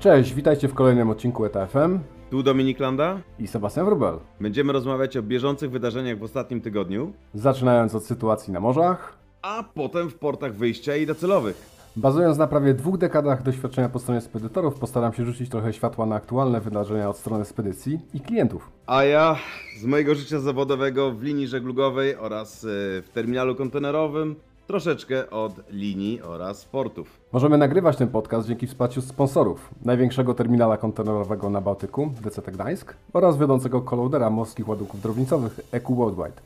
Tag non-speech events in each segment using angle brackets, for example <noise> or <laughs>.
Cześć, witajcie w kolejnym odcinku ETFM Tu Dominik Landa. i Sebastian Wrubel. Będziemy rozmawiać o bieżących wydarzeniach w ostatnim tygodniu, Zaczynając od sytuacji na morzach, a potem w portach wyjścia i docelowych. bazując na prawie dwóch dekadach doświadczenia po stronie spedytorów, postaram się rzucić trochę światła na aktualne wydarzenia od strony spedycji i klientów. A ja z mojego życia zawodowego w linii żeglugowej oraz e, w terminalu kontenerowym troszeczkę od linii oraz portów. Możemy nagrywać ten podcast dzięki wsparciu sponsorów największego terminala kontenerowego na Bałtyku, DCT Gdańsk oraz wiodącego kolodera morskich ładunków drobnicowych EQ Worldwide.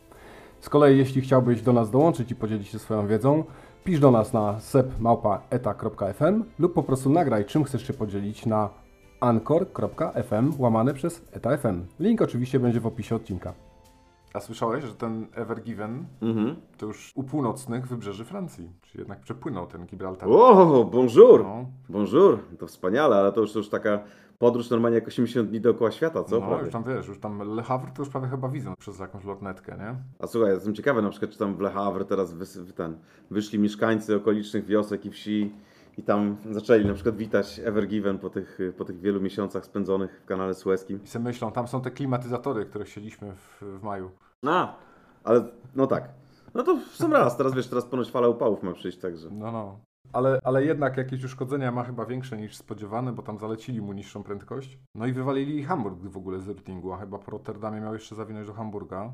Z kolei jeśli chciałbyś do nas dołączyć i podzielić się swoją wiedzą, pisz do nas na sepmałpa.eta.fm lub po prostu nagraj czym chcesz się podzielić na anchor.fm łamane przez etafm. Link oczywiście będzie w opisie odcinka. A słyszałeś, że ten Ever Given Mhm. to już u północnych wybrzeży Francji, czy jednak przepłynął ten Gibraltar. O, bonjour! No. Bonjour! To wspaniale, ale to już, to już taka podróż normalnie jak 80 dni dookoła świata, co? No, Prawie. już tam wiesz, już tam Le Havre to już prawie chyba widzą przez jakąś lotnetkę, nie? A słuchaj, jestem ciekawy na przykład, czy tam w Le Havre teraz wys- ten, wyszli mieszkańcy okolicznych wiosek i wsi i tam zaczęli na przykład witać Ever Given po tych, po tych wielu miesiącach spędzonych w kanale Suezkim. I sobie myślą, tam są te klimatyzatory, które chcieliśmy w, w maju. A, ale no tak. No to w sam raz, teraz wiesz, teraz ponoć fala upałów ma przyjść, także. No, no. Ale, ale jednak jakieś uszkodzenia ma chyba większe niż spodziewane, bo tam zalecili mu niższą prędkość. No i wywalili Hamburg w ogóle z routingu, a chyba po Rotterdamie miał jeszcze zawinąć do Hamburga.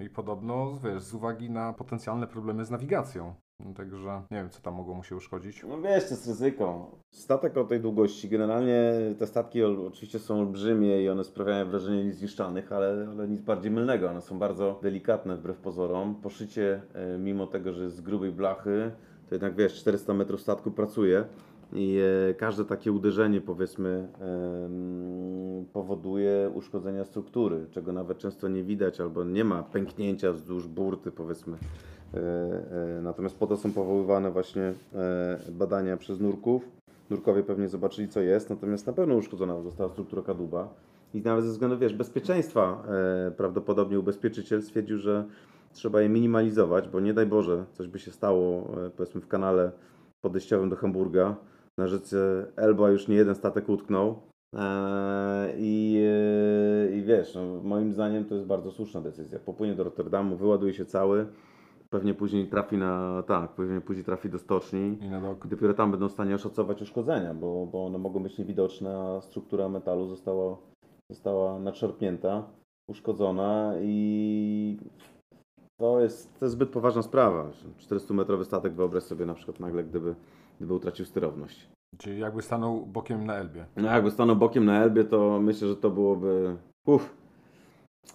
I podobno, wiesz, z uwagi na potencjalne problemy z nawigacją. Także nie wiem, co tam mogło mu się uszkodzić. No wiesz, to jest ryzyko. Statek o tej długości, generalnie te statki oczywiście są olbrzymie i one sprawiają wrażenie niezniszczalnych, ale, ale nic bardziej mylnego. One są bardzo delikatne wbrew pozorom. Poszycie, e, mimo tego, że jest z grubej blachy, to jednak wiesz, 400 metrów statku pracuje i e, każde takie uderzenie powiedzmy powoduje uszkodzenia struktury, czego nawet często nie widać albo nie ma pęknięcia wzdłuż burty powiedzmy. E, e, Natomiast po to są powoływane właśnie badania przez nurków. Nurkowie pewnie zobaczyli, co jest, natomiast na pewno uszkodzona została struktura kadłuba. I nawet ze względu, wiesz, bezpieczeństwa prawdopodobnie ubezpieczyciel stwierdził, że trzeba je minimalizować, bo nie daj Boże, coś by się stało, powiedzmy, w kanale podejściowym do Hamburga. Na rzece Elba już nie jeden statek utknął. E, I, e, I wiesz, no, moim zdaniem to jest bardzo słuszna decyzja. Popłynie do Rotterdamu, wyładuje się cały, pewnie później trafi na, tak, pewnie później trafi do stoczni. I na dok. Dopiero tam będą w stanie oszacować uszkodzenia, bo, bo one mogą być niewidoczne, a struktura metalu została, została nadszarpnięta, uszkodzona i to jest, to jest zbyt poważna sprawa. 400-metrowy statek, wyobraź sobie na przykład nagle, gdyby, gdyby utracił sterowność. Czyli jakby stanął bokiem na Elbie. No jakby stanął bokiem na Elbie, to myślę, że to byłoby... Uff,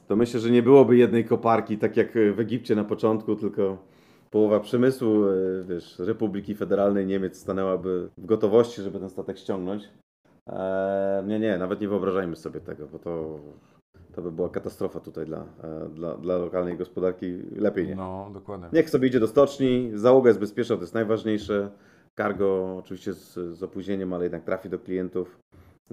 to myślę, że nie byłoby jednej koparki, tak jak w Egipcie na początku, tylko połowa przemysłu, e, wiesz, Republiki Federalnej Niemiec stanęłaby w gotowości, żeby ten statek ściągnąć. Eee, nie, nie, nawet nie wyobrażajmy sobie tego, bo to, to by była katastrofa tutaj dla, e, dla, dla lokalnej gospodarki. Lepiej nie. No, dokładnie. Niech sobie idzie do stoczni, załoga jest bezpieczna, to jest najważniejsze. Cargo oczywiście z, z opóźnieniem, ale jednak trafi do klientów.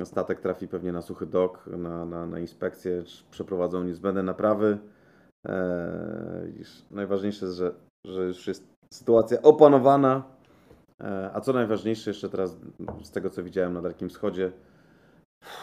Statek trafi pewnie na suchy dok, na, na, na inspekcję, przeprowadzą niezbędne naprawy. Eee, iż najważniejsze jest, że, że już jest sytuacja opanowana. Eee, a co najważniejsze jeszcze teraz z tego, co widziałem na Dalekim Wschodzie,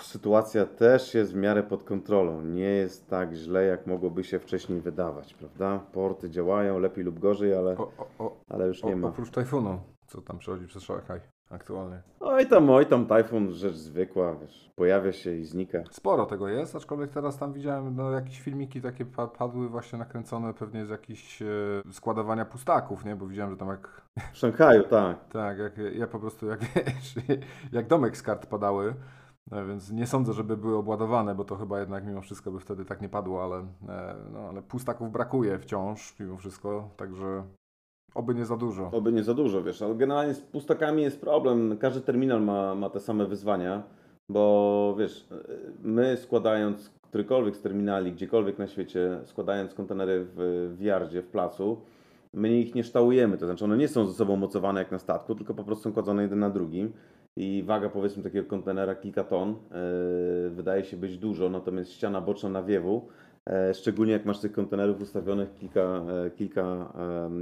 sytuacja też jest w miarę pod kontrolą. Nie jest tak źle, jak mogłoby się wcześniej wydawać, prawda? Porty działają lepiej lub gorzej, ale, O, o, ale już nie ma. oprócz tajfunu, co tam przechodzi przez Szanghaj aktualnie. Oj tam, oj tam, tajfun, rzecz zwykła, wiesz, pojawia się i znika. Sporo tego jest, aczkolwiek teraz tam widziałem no, jakieś filmiki takie pa padły właśnie nakręcone pewnie z jakichś e, składowania pustaków, nie? Bo widziałem, że tam jak, W Szanghaju, tak. <laughs> tak, jak ja po prostu jak wiesz, <laughs> jak domek z kart padały, no, więc nie sądzę, żeby były obładowane, bo to chyba jednak mimo wszystko by wtedy tak nie padło, ale, e, no, ale pustaków brakuje wciąż mimo wszystko, także oby nie za dużo. Oby nie za dużo, wiesz, ale generalnie z pustakami jest problem. Każdy terminal ma, ma te same wyzwania, bo wiesz, my składając którykolwiek z terminali, gdziekolwiek na świecie, składając kontenery w, w yardzie, w placu, my ich nie ształujemy, to znaczy one nie są ze sobą mocowane jak na statku, tylko po prostu są kładzone jeden na drugim i waga powiedzmy takiego kontenera kilka ton yy, wydaje się być dużo, natomiast ściana boczna nawiewu, szczególnie jak masz tych kontenerów ustawionych kilka, e, kilka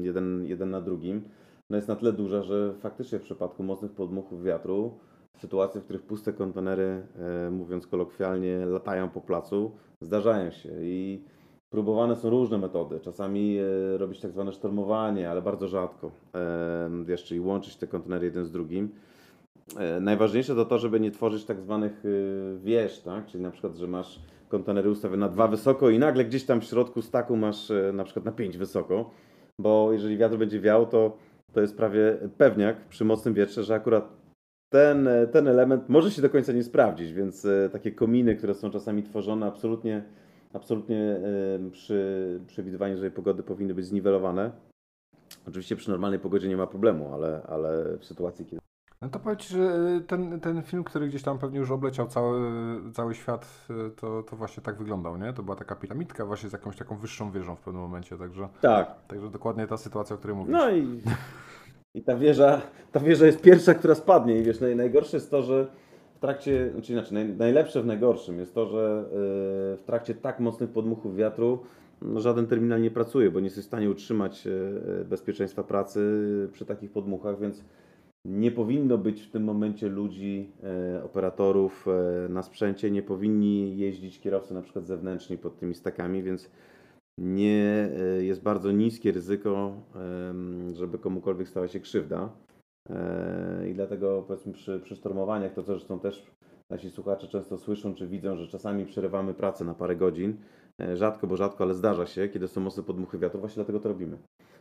jeden, jeden na drugim, no jest na tyle duża, że faktycznie w przypadku mocnych podmuchów wiatru sytuacje, w których puste kontenery, e, mówiąc kolokwialnie, latają po placu, zdarzają się i próbowane są różne metody. Czasami e, robić tak zwane sztormowanie, ale bardzo rzadko e, jeszcze i łączyć te kontenery jeden z drugim. E, Najważniejsze to to, żeby nie tworzyć tak zwanych wież, tak? czyli na przykład, że masz kontenery ustawione na dwa wysoko i nagle gdzieś tam w środku staku masz e, na przykład na pięć wysoko, bo jeżeli wiatr będzie wiał, to, to jest prawie pewniak przy mocnym wietrze, że akurat ten, e, ten element może się do końca nie sprawdzić, więc e, takie kominy, które są czasami tworzone absolutnie, absolutnie przy przewidywaniu złej pogody powinny być zniwelowane. Oczywiście przy normalnej pogodzie nie ma problemu, ale, ale w sytuacji, kiedy No to powiedz, że ten, ten film, który gdzieś tam pewnie już obleciał cały, cały świat, to, to właśnie tak wyglądał, nie? To była taka piramidka właśnie z jakąś taką wyższą wieżą w pewnym momencie, także, Tak, także dokładnie ta sytuacja, o której mówisz. No i, i ta, wieża, ta wieża jest pierwsza, która spadnie. I wiesz, naj, najgorsze jest to, że w trakcie, znaczy inaczej, naj, najlepsze w najgorszym jest to, że yy, w trakcie tak mocnych podmuchów wiatru no, żaden terminal nie pracuje, bo nie jest w stanie utrzymać yy, bezpieczeństwa pracy przy takich podmuchach, więc nie powinno być w tym momencie ludzi, e, operatorów e, na sprzęcie, nie powinni jeździć kierowcy na przykład zewnętrzni pod tymi stakami, więc nie e, jest bardzo niskie ryzyko, żeby komukolwiek stała się krzywda. E, I dlatego powiedzmy przy, przy sztormowaniach, to co zresztą też nasi słuchacze często słyszą czy widzą, że czasami przerywamy pracę na parę godzin. E, Rzadko, bo rzadko, ale zdarza się, kiedy są mocne podmuchy wiatru. Właśnie dlatego to robimy.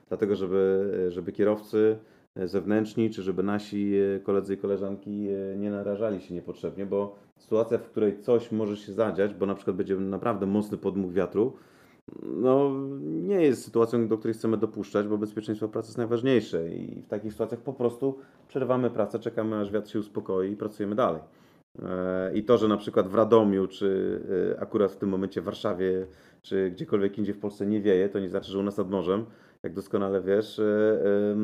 Dlatego, żeby, żeby kierowcy e, zewnętrzni, czy żeby nasi e, koledzy i koleżanki e, nie narażali się niepotrzebnie, bo sytuacja, w której coś może się zadziać, bo na przykład będzie naprawdę mocny podmuch wiatru, no, nie jest sytuacją, do której chcemy dopuszczać, bo bezpieczeństwo pracy jest najważniejsze i w takich sytuacjach po prostu przerywamy pracę, czekamy aż wiatr się uspokoi i pracujemy dalej. E, I to, że na przykład w Radomiu, czy e, akurat w tym momencie w Warszawie, czy gdziekolwiek indziej w Polsce nie wieje, to nie znaczy, że u nas nad morzem, jak doskonale wiesz, e, e,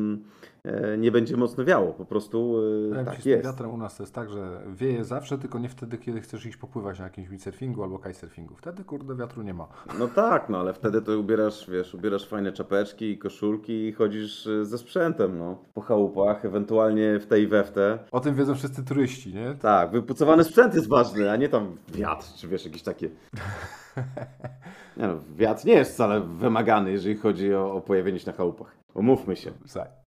nie będzie mocno wiało. Po prostu e, Powiem ci, tak z jest. wiatrem u nas to jest tak, że wieje zawsze, tylko nie wtedy, kiedy chcesz iść popływać na jakimś windsurfingu albo kitesurfingu. Wtedy, kurde, wiatru nie ma. No tak, no ale wtedy to ubierasz, wiesz, ubierasz fajne czapeczki i koszulki i chodzisz e, ze sprzętem, no. Po chałupach, ewentualnie w tej i we w te. O tym wiedzą wszyscy turyści, nie? Tak, wypucowany sprzęt jest ważny, a nie tam wiatr, czy wiesz, jakieś takie... <laughs> Nie no, wiatr nie jest wcale wymagany, jeżeli chodzi o, o pojawienie się na chałupach. Omówmy się.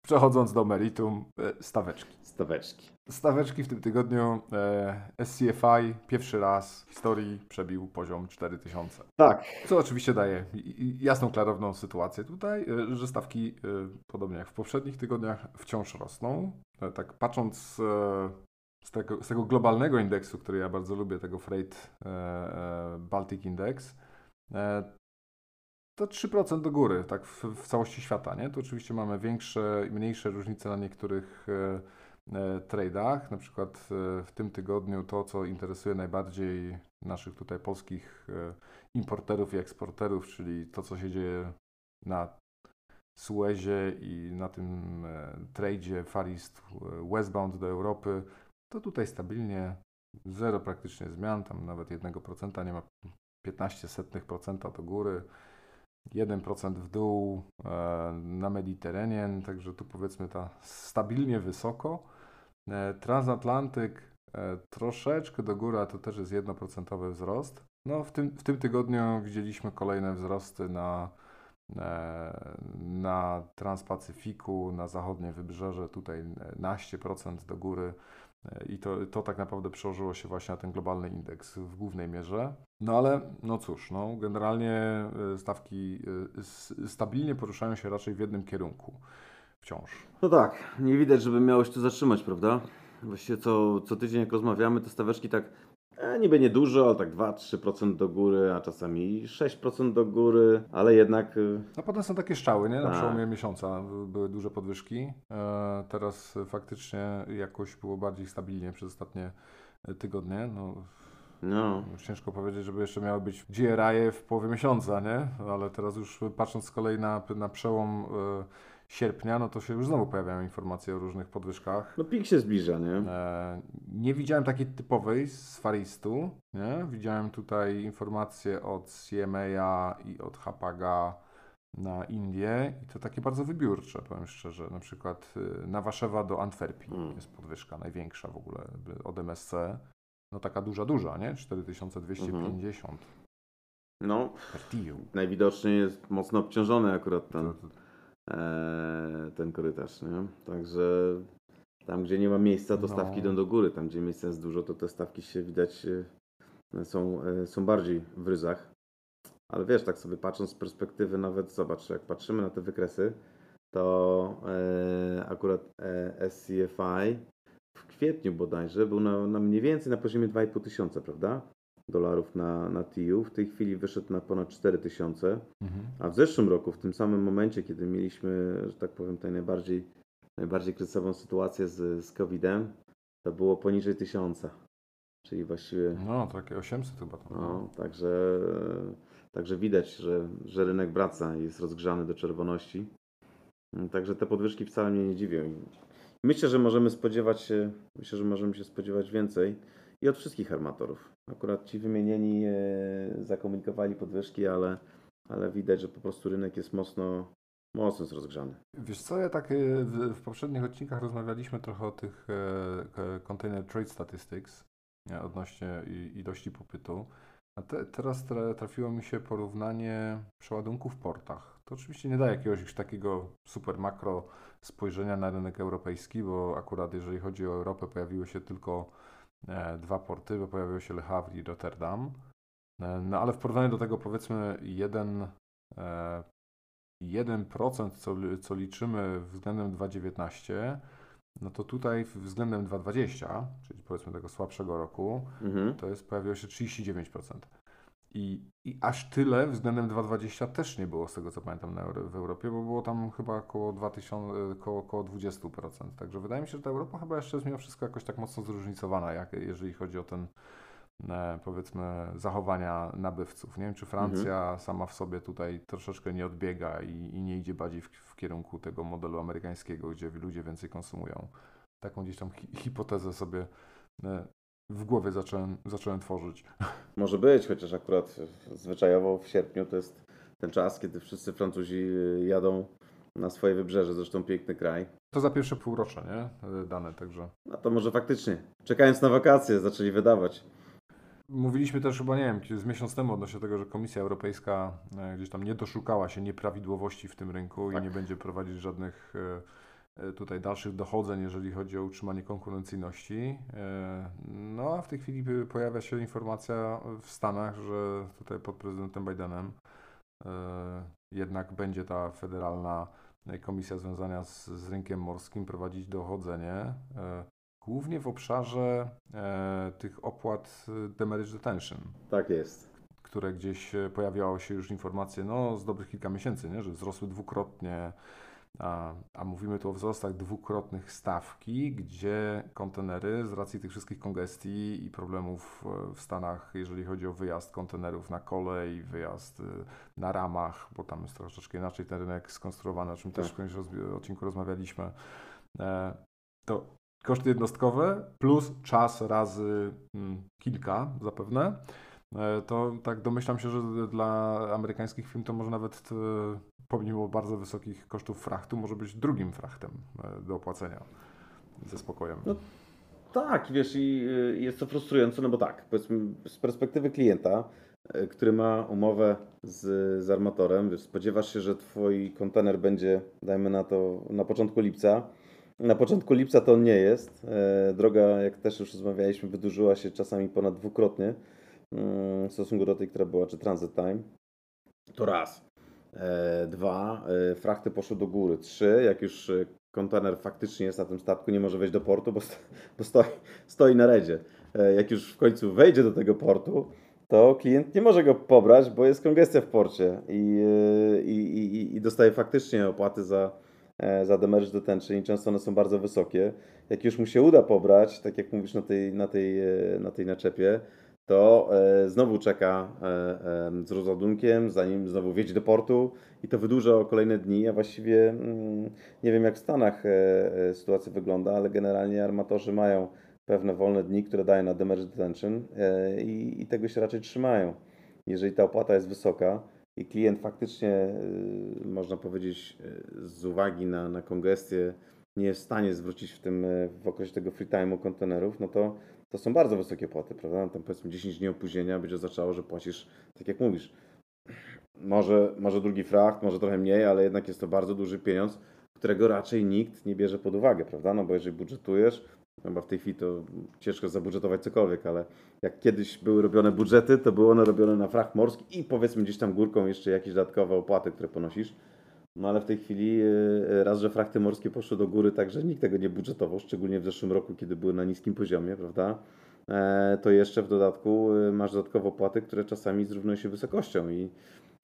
Przechodząc do meritum, e, staweczki. Staweczki. Staweczki w tym tygodniu e, SCFI pierwszy raz w historii przebił poziom 4000. Tak. Co oczywiście daje jasną, klarowną sytuację tutaj, e, że stawki, e, podobnie jak w poprzednich tygodniach, wciąż rosną. Tak patrząc z tego, z tego globalnego indeksu, który ja bardzo lubię, tego Freight Baltic Index, to 3% do góry, tak w, w całości świata, nie? Tu oczywiście mamy większe i mniejsze różnice na niektórych e, e. Na przykład e, w tym tygodniu to, co interesuje najbardziej naszych tutaj polskich e, importerów i eksporterów, czyli to, co się dzieje na Suezie i na tym e, trade'zie Far East westbound do Europy, to tutaj stabilnie zero praktycznie zmian, tam nawet 1% nie ma 0,15% do góry. 1% w dół e, na Mediterranean, także tu powiedzmy ta stabilnie wysoko. E, Transatlantyk e, troszeczkę do góry, a to też jest 1% wzrost. No w tym, w tym tygodniu widzieliśmy kolejne wzrosty na, na Transpacyfiku, na zachodnie wybrzeże, tutaj naście procent do góry. I to, to tak naprawdę przełożyło się właśnie na ten globalny indeks w głównej mierze. No ale, no cóż, no, generalnie e, stawki e, stabilnie poruszają się raczej w jednym kierunku wciąż. No tak, nie widać, żeby miało się tu zatrzymać, prawda? Właściwie co, co tydzień jak rozmawiamy, te staweczki tak niby niedużo, ale tak 2-3% do góry, a czasami 6% do góry, ale jednak y, No potem są takie strzały, nie? Na Tak. przełomie miesiąca były duże podwyżki. E, teraz faktycznie jakoś było bardziej stabilnie przez ostatnie e, tygodnie. No, no, Ciężko powiedzieć, żeby jeszcze miały być GRI w połowie miesiąca, nie? Ale teraz już patrząc z kolei na, na przełom e, sierpnia, no to się już znowu pojawiają informacje o różnych podwyżkach. no pik się zbliża, nie? E, nie widziałem takiej typowej z Faristu, nie? Widziałem tutaj informacje od CMA i od Hapaga na Indie i to takie bardzo wybiórcze, powiem szczerze. Na przykład y, na Waszewa do Antwerpii Mm. jest podwyżka największa w ogóle od MSC. No taka duża, duża, nie? 4250 No, per TIU. najwidoczniej jest mocno obciążony akurat ten, To- to- ten korytarz, nie? Także tam, gdzie nie ma miejsca, to No. stawki idą do góry. Tam, gdzie miejsca jest dużo, to te stawki się widać e, są, e, są bardziej w ryzach. Ale wiesz, tak sobie patrząc z perspektywy nawet, zobacz, jak patrzymy na te wykresy, to e, akurat e, SCFI w kwietniu bodajże był na, na mniej więcej na poziomie 2,5 tysiąca, prawda? Dolarów na, na TIU. W tej chwili wyszedł na ponad 4 tysiące. Mhm. A w zeszłym roku, w tym samym momencie, kiedy mieliśmy, że tak powiem, tę najbardziej, najbardziej kryzysową sytuację z, z COVID-em, to było poniżej tysiąca. Czyli właściwie, No, takie 800 chyba to. no, także, także widać, że, że rynek wraca i jest rozgrzany do czerwoności. Także te podwyżki wcale mnie nie dziwią. Myślę, że możemy spodziewać się, myślę, że możemy się spodziewać więcej i od wszystkich armatorów. Akurat ci wymienieni e, zakomunikowali podwyżki, ale, ale widać, że po prostu rynek jest mocno, mocno rozgrzany. Wiesz co, ja tak y, w, w poprzednich odcinkach rozmawialiśmy trochę o tych e, Container Trade Statistics nie, odnośnie ilości popytu. A te, teraz tra, trafiło mi się porównanie przeładunków w portach. To oczywiście nie da jakiegoś takiego super makro spojrzenia na rynek europejski, bo akurat jeżeli chodzi o Europę pojawiły się tylko e, dwa porty, bo pojawiły się Le Havre i Rotterdam. E, no ale w porównaniu do tego powiedzmy jeden e, 1%, co, li- co liczymy względem 2,19, no to tutaj względem 2,20, czyli powiedzmy tego słabszego roku, Mhm. to jest pojawiło się 39%. I, I aż tyle względem 2,20 też nie było, z tego co pamiętam, na w Europie, bo było tam chyba około, 2000, około, około 20%. Także wydaje mi się, że ta Europa chyba jeszcze jest mimo wszystko jakoś tak mocno zróżnicowana, jak, jeżeli chodzi o ten, e, powiedzmy, zachowania nabywców. Nie wiem, czy Francja sama w sobie tutaj troszeczkę nie odbiega i, i nie idzie bardziej w, w kierunku tego modelu amerykańskiego, gdzie ludzie więcej konsumują. Taką gdzieś tam hi, hipotezę sobie e, w głowie zacząłem, zacząłem tworzyć. Może być, chociaż akurat zwyczajowo w sierpniu to jest ten czas, kiedy wszyscy Francuzi y, jadą na swoje wybrzeże, zresztą piękny kraj. To za pierwsze półrocze, nie? E, Dane, także. No to może faktycznie, czekając na wakacje, zaczęli wydawać. Mówiliśmy też chyba, nie wiem, z miesiąc temu odnośnie tego, że Komisja Europejska e, gdzieś tam nie doszukała się nieprawidłowości w tym rynku Tak. i nie będzie prowadzić żadnych tutaj dalszych dochodzeń, jeżeli chodzi o utrzymanie konkurencyjności. E, No a w tej chwili pojawia się informacja w Stanach, że tutaj pod prezydentem Bidenem e, jednak będzie ta federalna e, komisja związana z, z rynkiem morskim prowadzić dochodzenie. e, Głównie w obszarze e, tych opłat e, demurrage detention, Tak jest. które gdzieś e, pojawiało się już informacje, no z dobrych kilka miesięcy, nie? że wzrosły dwukrotnie, a, a mówimy tu o wzrostach dwukrotnych stawki, gdzie kontenery z racji tych wszystkich kongestii i problemów e, w Stanach, jeżeli chodzi o wyjazd kontenerów na kolej, wyjazd e, na ramach, bo tam jest troszeczkę inaczej ten rynek skonstruowany, o czym też w Tak. którymś odcinku rozmawialiśmy, e, to koszty jednostkowe plus czas razy mm, kilka zapewne, to tak domyślam się, że dla amerykańskich firm to może nawet pomimo bardzo wysokich kosztów frachtu może być drugim frachtem e, do opłacenia ze spokojem. No, Tak, wiesz, i y, jest to frustrujące, no bo tak, powiedzmy, z perspektywy klienta, y, który ma umowę z, z armatorem, wiesz, spodziewasz się, że twój kontener będzie, dajmy na to, na początku lipca. Na początku lipca to on nie jest. E, Droga, jak też już rozmawialiśmy, wydłużyła się czasami ponad dwukrotnie mm, w stosunku do tej, która była, czy transit time. To raz. E, Dwa, e, frachty poszły do góry. Trzy, jak już e, kontener faktycznie jest na tym statku, nie może wejść do portu, bo, bo stoi, stoi na redzie. Jak już w końcu wejdzie do tego portu, to klient nie może go pobrać, bo jest kongestia w porcie i, i, i, i dostaje faktycznie opłaty za, za demurrage detention i często one są bardzo wysokie. Jak już mu się uda pobrać, tak jak mówisz na tej, na tej, na tej naczepie, to e, znowu czeka e, e, z rozładunkiem, zanim znowu wjedzie do portu i to wydłuża o kolejne dni, a właściwie mm, nie wiem jak w Stanach sytuacja wygląda, ale generalnie armatorzy mają pewne wolne dni, które dają na demurrage detention i, i tego się raczej trzymają. Jeżeli ta opłata jest wysoka i klient faktycznie, można powiedzieć, z uwagi na, na kongestię nie jest w stanie zwrócić w tym w okresie tego free time'u kontenerów, no to to są bardzo wysokie płaty, prawda? No Tam powiedzmy 10 dni opóźnienia będzie oznaczało, że płacisz, tak jak mówisz, może, może drugi fracht, może trochę mniej, ale jednak jest to bardzo duży pieniądz, którego raczej nikt nie bierze pod uwagę, prawda? No bo jeżeli budżetujesz, no bo w tej chwili to ciężko zabudżetować cokolwiek, ale jak kiedyś były robione budżety, to były one robione na fracht morski i powiedzmy gdzieś tam górką jeszcze jakieś dodatkowe opłaty, które ponosisz. No ale w tej chwili yy, raz, że frachty morskie poszły do góry, także nikt tego nie budżetował, szczególnie w zeszłym roku, kiedy były na niskim poziomie, prawda? E, to jeszcze w dodatku yy, masz dodatkowe opłaty, które czasami zrównują się wysokością i,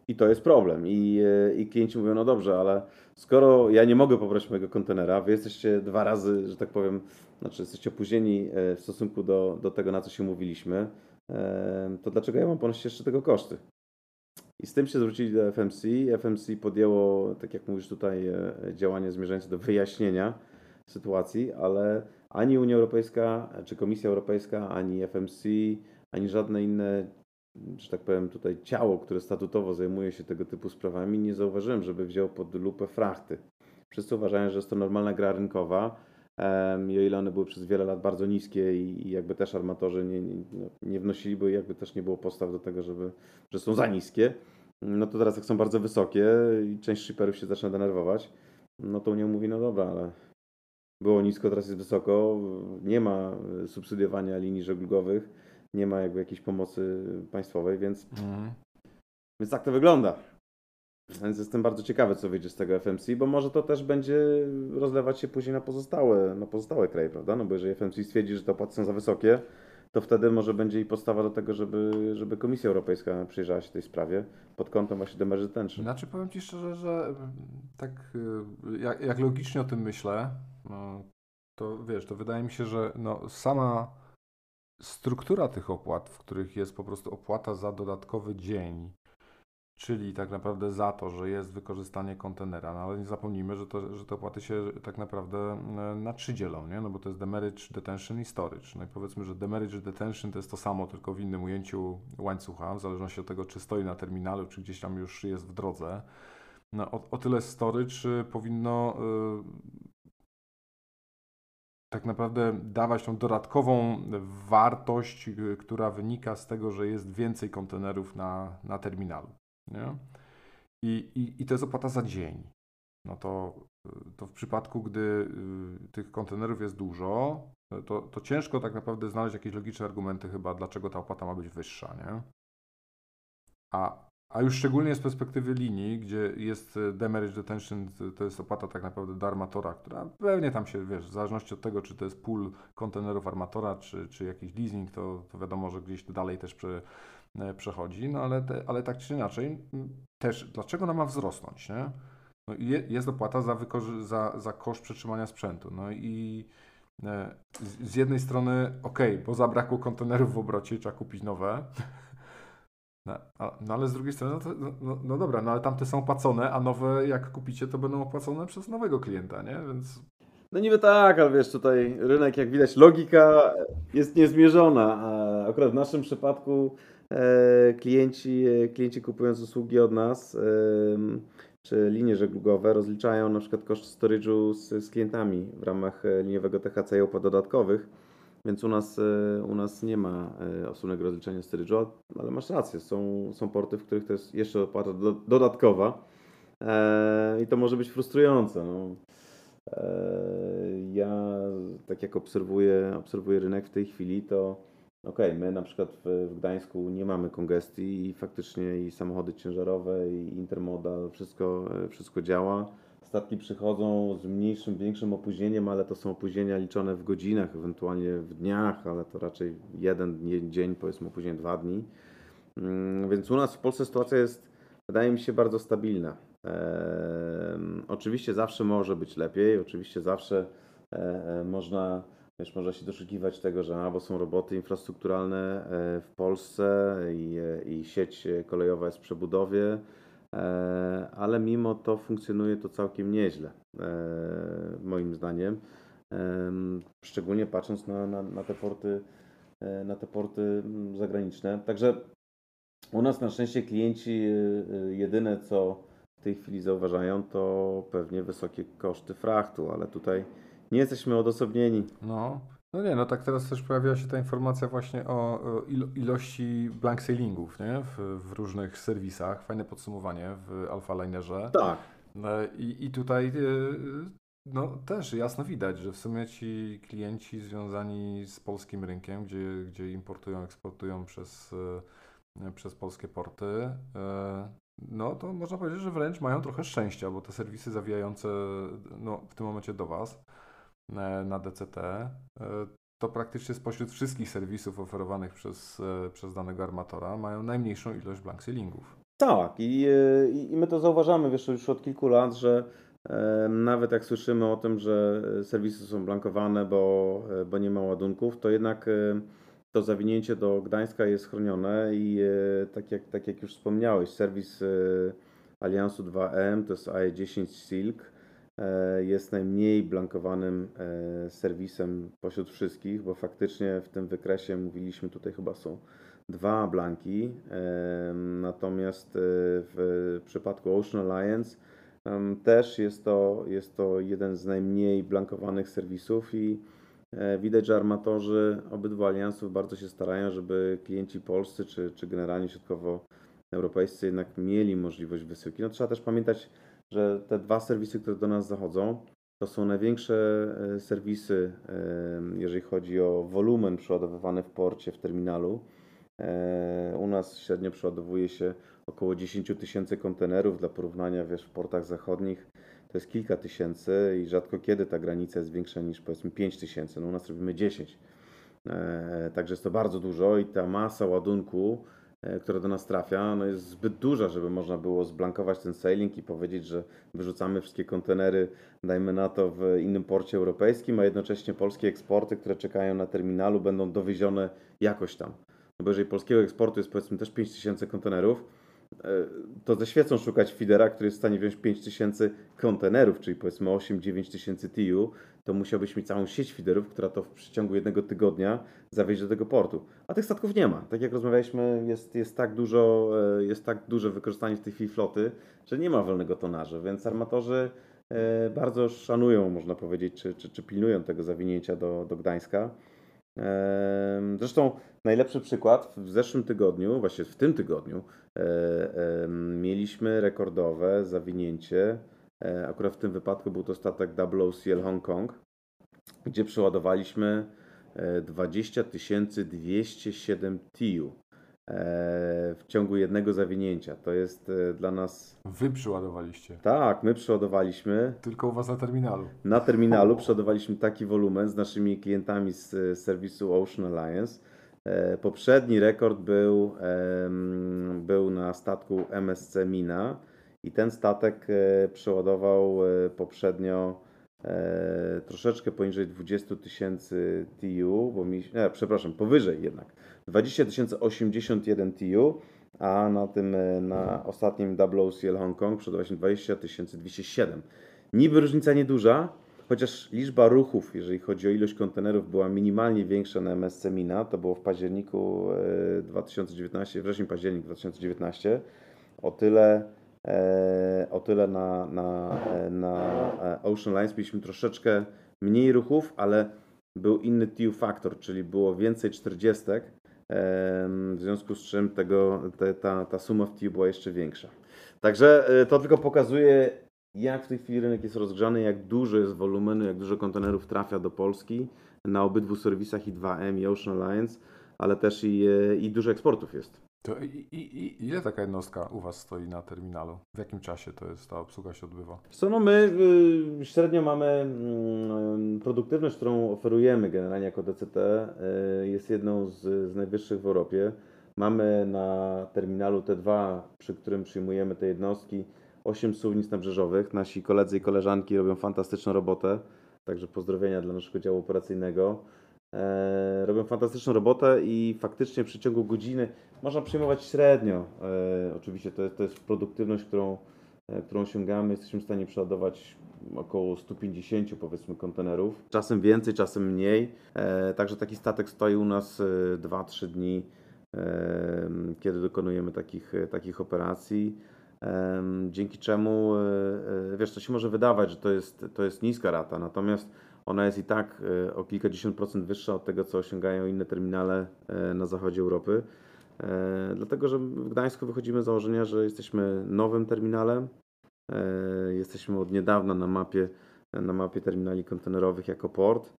i to jest problem. I, I klienci mówią, no dobrze, ale skoro ja nie mogę pobrać mojego kontenera, wy jesteście dwa razy, że tak powiem, znaczy jesteście opóźnieni e, w stosunku do, do tego, na co się mówiliśmy, e, to dlaczego ja mam ponosić jeszcze tego koszty? I z tym się zwrócili do FMC. FMC podjęło, tak jak mówisz tutaj, e, działanie zmierzające do wyjaśnienia sytuacji, ale ani Unia Europejska, czy Komisja Europejska, ani FMC, ani żadne inne, że tak powiem, tutaj ciało, które statutowo zajmuje się tego typu sprawami, nie zauważyłem, żeby wziął pod lupę frachty. Wszyscy uważają, że jest to normalna gra rynkowa. I o ile one były przez wiele lat bardzo niskie i jakby też armatorzy nie, nie, nie jakby też nie było postaw do tego, żeby, że są za niskie, no to teraz jak są bardzo wysokie i część shipperów się zaczyna denerwować, no to Unia mówi, no dobra, ale było nisko, teraz jest wysoko, nie ma subsydiowania linii żeglugowych, nie ma jakby jakiejś pomocy państwowej, więc, więc tak to wygląda. Więc jestem bardzo ciekawy, co wyjdzie z tego FMC, bo może to też będzie rozlewać się później na pozostałe, na pozostałe kraje, prawda? No bo jeżeli FMC stwierdzi, że te opłaty są za wysokie, to wtedy może będzie i podstawa do tego, żeby, żeby Komisja Europejska przyjrzała się tej sprawie pod kątem właśnie damage detention. Znaczy powiem Ci szczerze, że tak y, jak, jak logicznie o tym myślę, no, to wiesz, to wydaje mi się, że no, sama struktura tych opłat, w których jest po prostu opłata za dodatkowy dzień, czyli tak naprawdę za to, że jest wykorzystanie kontenera, no ale nie zapomnijmy, że, to, że te opłaty się tak naprawdę e, na trzy dzielą, nie? No bo to jest demurrage, detention i storage. No i powiedzmy, że demurrage, detention to jest to samo, tylko w innym ujęciu łańcucha, w zależności od tego, czy stoi na terminalu, czy gdzieś tam już jest w drodze. No, o, o tyle storage y, powinno y, tak naprawdę dawać tą dodatkową wartość, która wynika z tego, że jest więcej kontenerów na, na terminalu. Nie? I, i, I to jest opłata za dzień. No to, y, to w przypadku, gdy y, tych kontenerów jest dużo, y, to, to ciężko tak naprawdę znaleźć jakieś logiczne argumenty chyba, dlaczego ta opłata ma być wyższa, nie? A, a już szczególnie z perspektywy linii, gdzie jest y, demurrage detention, to- to jest opłata tak naprawdę do armatora, która pewnie tam się, wiesz, w zależności od tego, czy to jest pool kontenerów armatora, czy, czy jakiś leasing, to, to wiadomo, że gdzieś dalej też prze, e, przechodzi, no ale, te, ale tak czy inaczej, też dlaczego ona ma wzrosnąć, nie? No i je, jest opłata za, za, za koszt przetrzymania sprzętu, no i e, z, z jednej strony, ok, bo zabrakło kontenerów w obrocie, trzeba kupić nowe, <laughs> no, a, no ale z drugiej strony, no, to, no, no, no dobra, no ale tamte są opłacone, a nowe jak kupicie, to będą opłacone przez nowego klienta, nie? Więc No niby tak, ale wiesz, tutaj rynek, jak widać, logika jest niezmierzona. A akurat w naszym przypadku e, klienci, e, klienci kupując usługi od nas, em, czy linie żeglugowe, rozliczają na przykład koszt storage'u z, z klientami w ramach e, liniowego THC i opłat dodatkowych. Więc u nas, e, u nas nie ma e, osobnego rozliczenia storage'u, ale masz rację, są, są porty, w których to jest jeszcze opłata do, dodatkowa e, i to może być frustrujące. No. E, Ja, tak jak obserwuję, obserwuję rynek w tej chwili, to okej, my na przykład w, w Gdańsku nie mamy kongestii i faktycznie i samochody ciężarowe, i intermodal, wszystko, e, wszystko działa. Statki przychodzą z mniejszym, większym opóźnieniem, ale to są opóźnienia liczone w godzinach, ewentualnie w dniach, ale to raczej jeden dzień, powiedzmy opóźnienie dwa dni. Mm, Więc u nas w Polsce sytuacja jest, wydaje mi się, bardzo stabilna. Oczywiście zawsze może być lepiej, oczywiście zawsze e, e, można, wiesz, można się doszukiwać tego, że albo są roboty infrastrukturalne e, w Polsce i, e, i sieć e, kolejowa jest w przebudowie, ale mimo to funkcjonuje to całkiem nieźle, moim zdaniem. Em, Szczególnie patrząc na, na, na te porty, na te porty mm, zagraniczne. Także U nas na szczęście klienci jedyne co w tej chwili zauważają to pewnie wysokie koszty frachtu, ale tutaj nie jesteśmy odosobnieni. No, no nie, no tak teraz też pojawiła się ta informacja właśnie o ilo- ilości blank sailingów, nie? W, w różnych serwisach. Fajne podsumowanie w Alpha Linerze. Tak. E, I, I tutaj e, no, też jasno widać, że w sumie ci klienci związani z polskim rynkiem, gdzie, gdzie importują, eksportują przez, e, przez polskie porty, e, no to można powiedzieć, że wręcz mają trochę szczęścia, bo te serwisy zawijające no, w tym momencie do Was na DCT, e, to praktycznie spośród wszystkich serwisów oferowanych przez, e, przez danego armatora mają najmniejszą ilość blank sailingów. Tak, i, e, i i my to zauważamy wiesz, już od kilku lat, że nawet jak słyszymy o tym, że serwisy są blankowane, bo, bo nie ma ładunków, to jednak to zawinięcie do Gdańska jest chronione i tak jak, tak jak już wspomniałeś, serwis Aliansu 2M to jest AE10 Silk, jest najmniej blankowanym e, serwisem pośród wszystkich, bo faktycznie w tym wykresie mówiliśmy tutaj chyba są dwa blanki, em, natomiast e, w przypadku Ocean Alliance też jest to, jest to jeden z najmniej blankowanych serwisów i e, widać, że armatorzy obydwu aliansów bardzo się starają, żeby klienci polscy czy, czy generalnie środkowoeuropejscy jednak mieli możliwość wysyłki. No trzeba też pamiętać, że te dwa serwisy, które do nas zachodzą, to są największe e, serwisy, em, jeżeli chodzi o wolumen przeładowywany w porcie, w terminalu. E, U nas średnio przeładowuje się około 10 tysięcy kontenerów. Dla porównania, wiesz, w portach zachodnich to jest kilka tysięcy i rzadko kiedy ta granica jest większa niż powiedzmy 5 tysięcy. No u nas robimy 10. E, Także jest to bardzo dużo i ta masa ładunku, e, która do nas trafia, no jest zbyt duża, żeby można było zblankować ten sailing i powiedzieć, że wyrzucamy wszystkie kontenery, dajmy na to, w innym porcie europejskim, a jednocześnie polskie eksporty, które czekają na terminalu, będą dowiezione jakoś tam. No bo jeżeli polskiego eksportu jest powiedzmy też 5000 kontenerów, e, to ze świecą szukać feedera, który jest w stanie wziąć 5000 kontenerów, czyli powiedzmy 8-9 tysięcy TU, to musiałbyś mieć całą sieć feederów, która to w przeciągu jednego tygodnia zawieźć do tego portu. A tych statków nie ma. Tak jak rozmawialiśmy, jest, jest, tak, dużo, e, jest tak duże wykorzystanie w tej chwili floty, że nie ma wolnego tonażu, więc armatorzy e, bardzo szanują, można powiedzieć, czy, czy, czy pilnują tego zawinięcia do, do Gdańska. Em, Zresztą najlepszy przykład w zeszłym tygodniu, właśnie w tym tygodniu, e, em, mieliśmy rekordowe zawinięcie. E, Akurat w tym wypadku był to statek WOCL Hong Kong, gdzie przeładowaliśmy e, 20 207 TIU e, w ciągu jednego zawinięcia. To jest e, dla nas. Wy przyładowaliście. Tak, my przeładowaliśmy Tylko u Was na terminalu. na terminalu przeładowaliśmy taki wolumen z naszymi klientami z e, serwisu Ocean Alliance. E, Poprzedni rekord był, był na statku MSC Mina i ten statek e, przeładował e, poprzednio troszeczkę poniżej 20 tysięcy TU, bo mi, nie, przepraszam, powyżej jednak. 20 081 TU, a na tym, na ostatnim WOCL Hong Kong przeładowaliśmy 20 207. Niby różnica nieduża, chociaż liczba ruchów, jeżeli chodzi o ilość kontenerów, była minimalnie większa na MSC Mina, to było w październiku e, 2019, wrzesień, październik 2019, o tyle, e, o tyle na, na, e, na e, Ocean Lines mieliśmy troszeczkę mniej ruchów, ale był inny TU faktor, czyli było więcej 40, w związku z czym tego, te, ta, ta suma w TU była jeszcze większa. Także e, to tylko pokazuje, jak w tej chwili rynek jest rozgrzany, jak dużo jest wolumenu, jak dużo kontenerów trafia do Polski na obydwu serwisach i 2M i Ocean Alliance, ale też i, e, i dużo eksportów jest. To i, i, ile taka jednostka u Was stoi na terminalu? W jakim czasie to jest ta obsługa się odbywa? Co no my y, średnio mamy mm, produktywność, którą oferujemy generalnie jako DCT y, jest jedną z, z najwyższych w Europie. Mamy na terminalu T2, przy którym przyjmujemy te jednostki, 8 suwnic nabrzeżowych. Nasi koledzy i koleżanki robią fantastyczną robotę, także pozdrowienia dla naszego działu operacyjnego. E, robią fantastyczną robotę i faktycznie w przeciągu godziny można przyjmować średnio. E, oczywiście to jest, to jest produktywność, którą, e, którą osiągamy. Jesteśmy w stanie przeładować około 150 powiedzmy kontenerów. Czasem więcej, czasem mniej. E, także taki statek stoi u nas e, 2-3 dni em, kiedy dokonujemy takich, takich operacji. Dzięki czemu, e, e, wiesz, to się może wydawać, że to jest, to jest niska rata, natomiast ona jest i tak e, o kilkadziesiąt procent wyższa od tego, co osiągają inne terminale na zachodzie Europy. Dlatego, że w Gdańsku wychodzimy z założenia, że jesteśmy nowym terminalem. Jesteśmy od niedawna na mapie, na mapie terminali kontenerowych jako port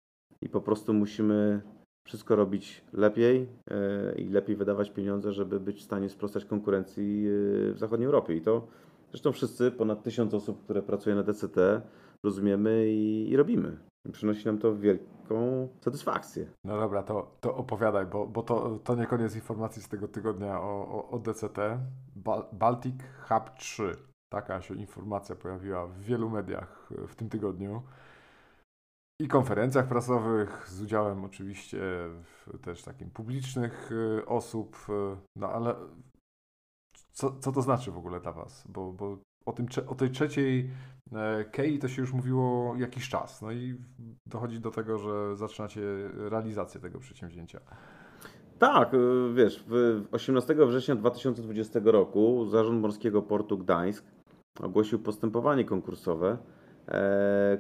i po prostu musimy wszystko robić lepiej e, i lepiej wydawać pieniądze, żeby być w stanie sprostać konkurencji e, w zachodniej Europie. I to zresztą wszyscy, ponad tysiąc osób, które pracuje na DCT, rozumiemy i, i robimy. Przynosi nam to wielką satysfakcję. No dobra, to, to opowiadaj, bo, bo to, to nie koniec informacji z tego tygodnia o, o, o DCT. Bal Baltic Hub 3. Taka się informacja pojawiła w wielu mediach e, w tym tygodniu. I konferencjach prasowych, z udziałem oczywiście też takim publicznych e, osób. e, No ale co, co to znaczy w ogóle dla Was? Bo, bo o, tym, o tej trzeciej e, KEI to się już mówiło jakiś czas. No i dochodzi do tego, że zaczynacie realizację tego przedsięwzięcia. Tak, y, wiesz, w 18 września 2020 roku Zarząd Morskiego Portu Gdańsk ogłosił postępowanie konkursowe,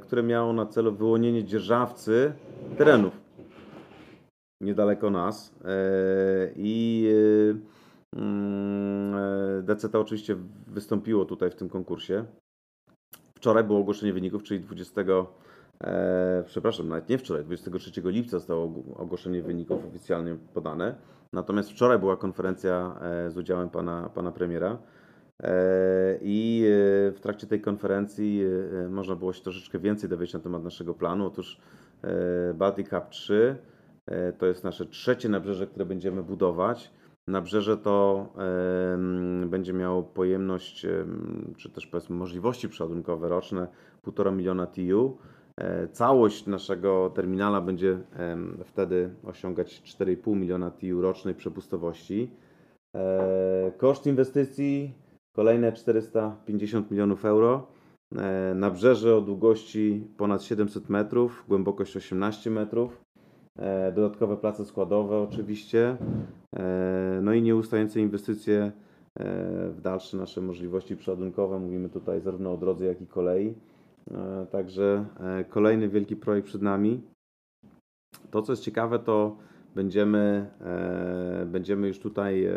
które miało na celu wyłonienie dzierżawcy terenów niedaleko nas. E, I y, mm, e, DCT oczywiście wystąpiło tutaj w tym konkursie. Wczoraj było ogłoszenie wyników, czyli 20. E, przepraszam, nawet nie wczoraj, 23 lipca zostało og- ogłoszenie wyników oficjalnie podane. Natomiast wczoraj była konferencja e, z udziałem pana, pana premiera. E, I e, w trakcie tej konferencji e, można było się troszeczkę więcej dowiedzieć na temat naszego planu. Otóż Baltic Hub 3 e, to jest nasze trzecie nabrzeże, które będziemy budować. Nabrzeże to będzie miało pojemność, em, czy też powiedzmy możliwości przeładunkowe roczne 1,5 miliona TU. Całość naszego terminala będzie wtedy osiągać 4,5 miliona TU rocznej przepustowości. Koszt inwestycji kolejne 450 milionów euro. E, Nabrzeże o długości ponad 700 metrów, głębokość 18 metrów. E, Dodatkowe place składowe oczywiście. E, No i nieustające inwestycje w dalsze nasze możliwości przeładunkowe. Mówimy tutaj zarówno o drodze, jak i kolei. Także kolejny wielki projekt przed nami. To, co jest ciekawe, to będziemy, będziemy już tutaj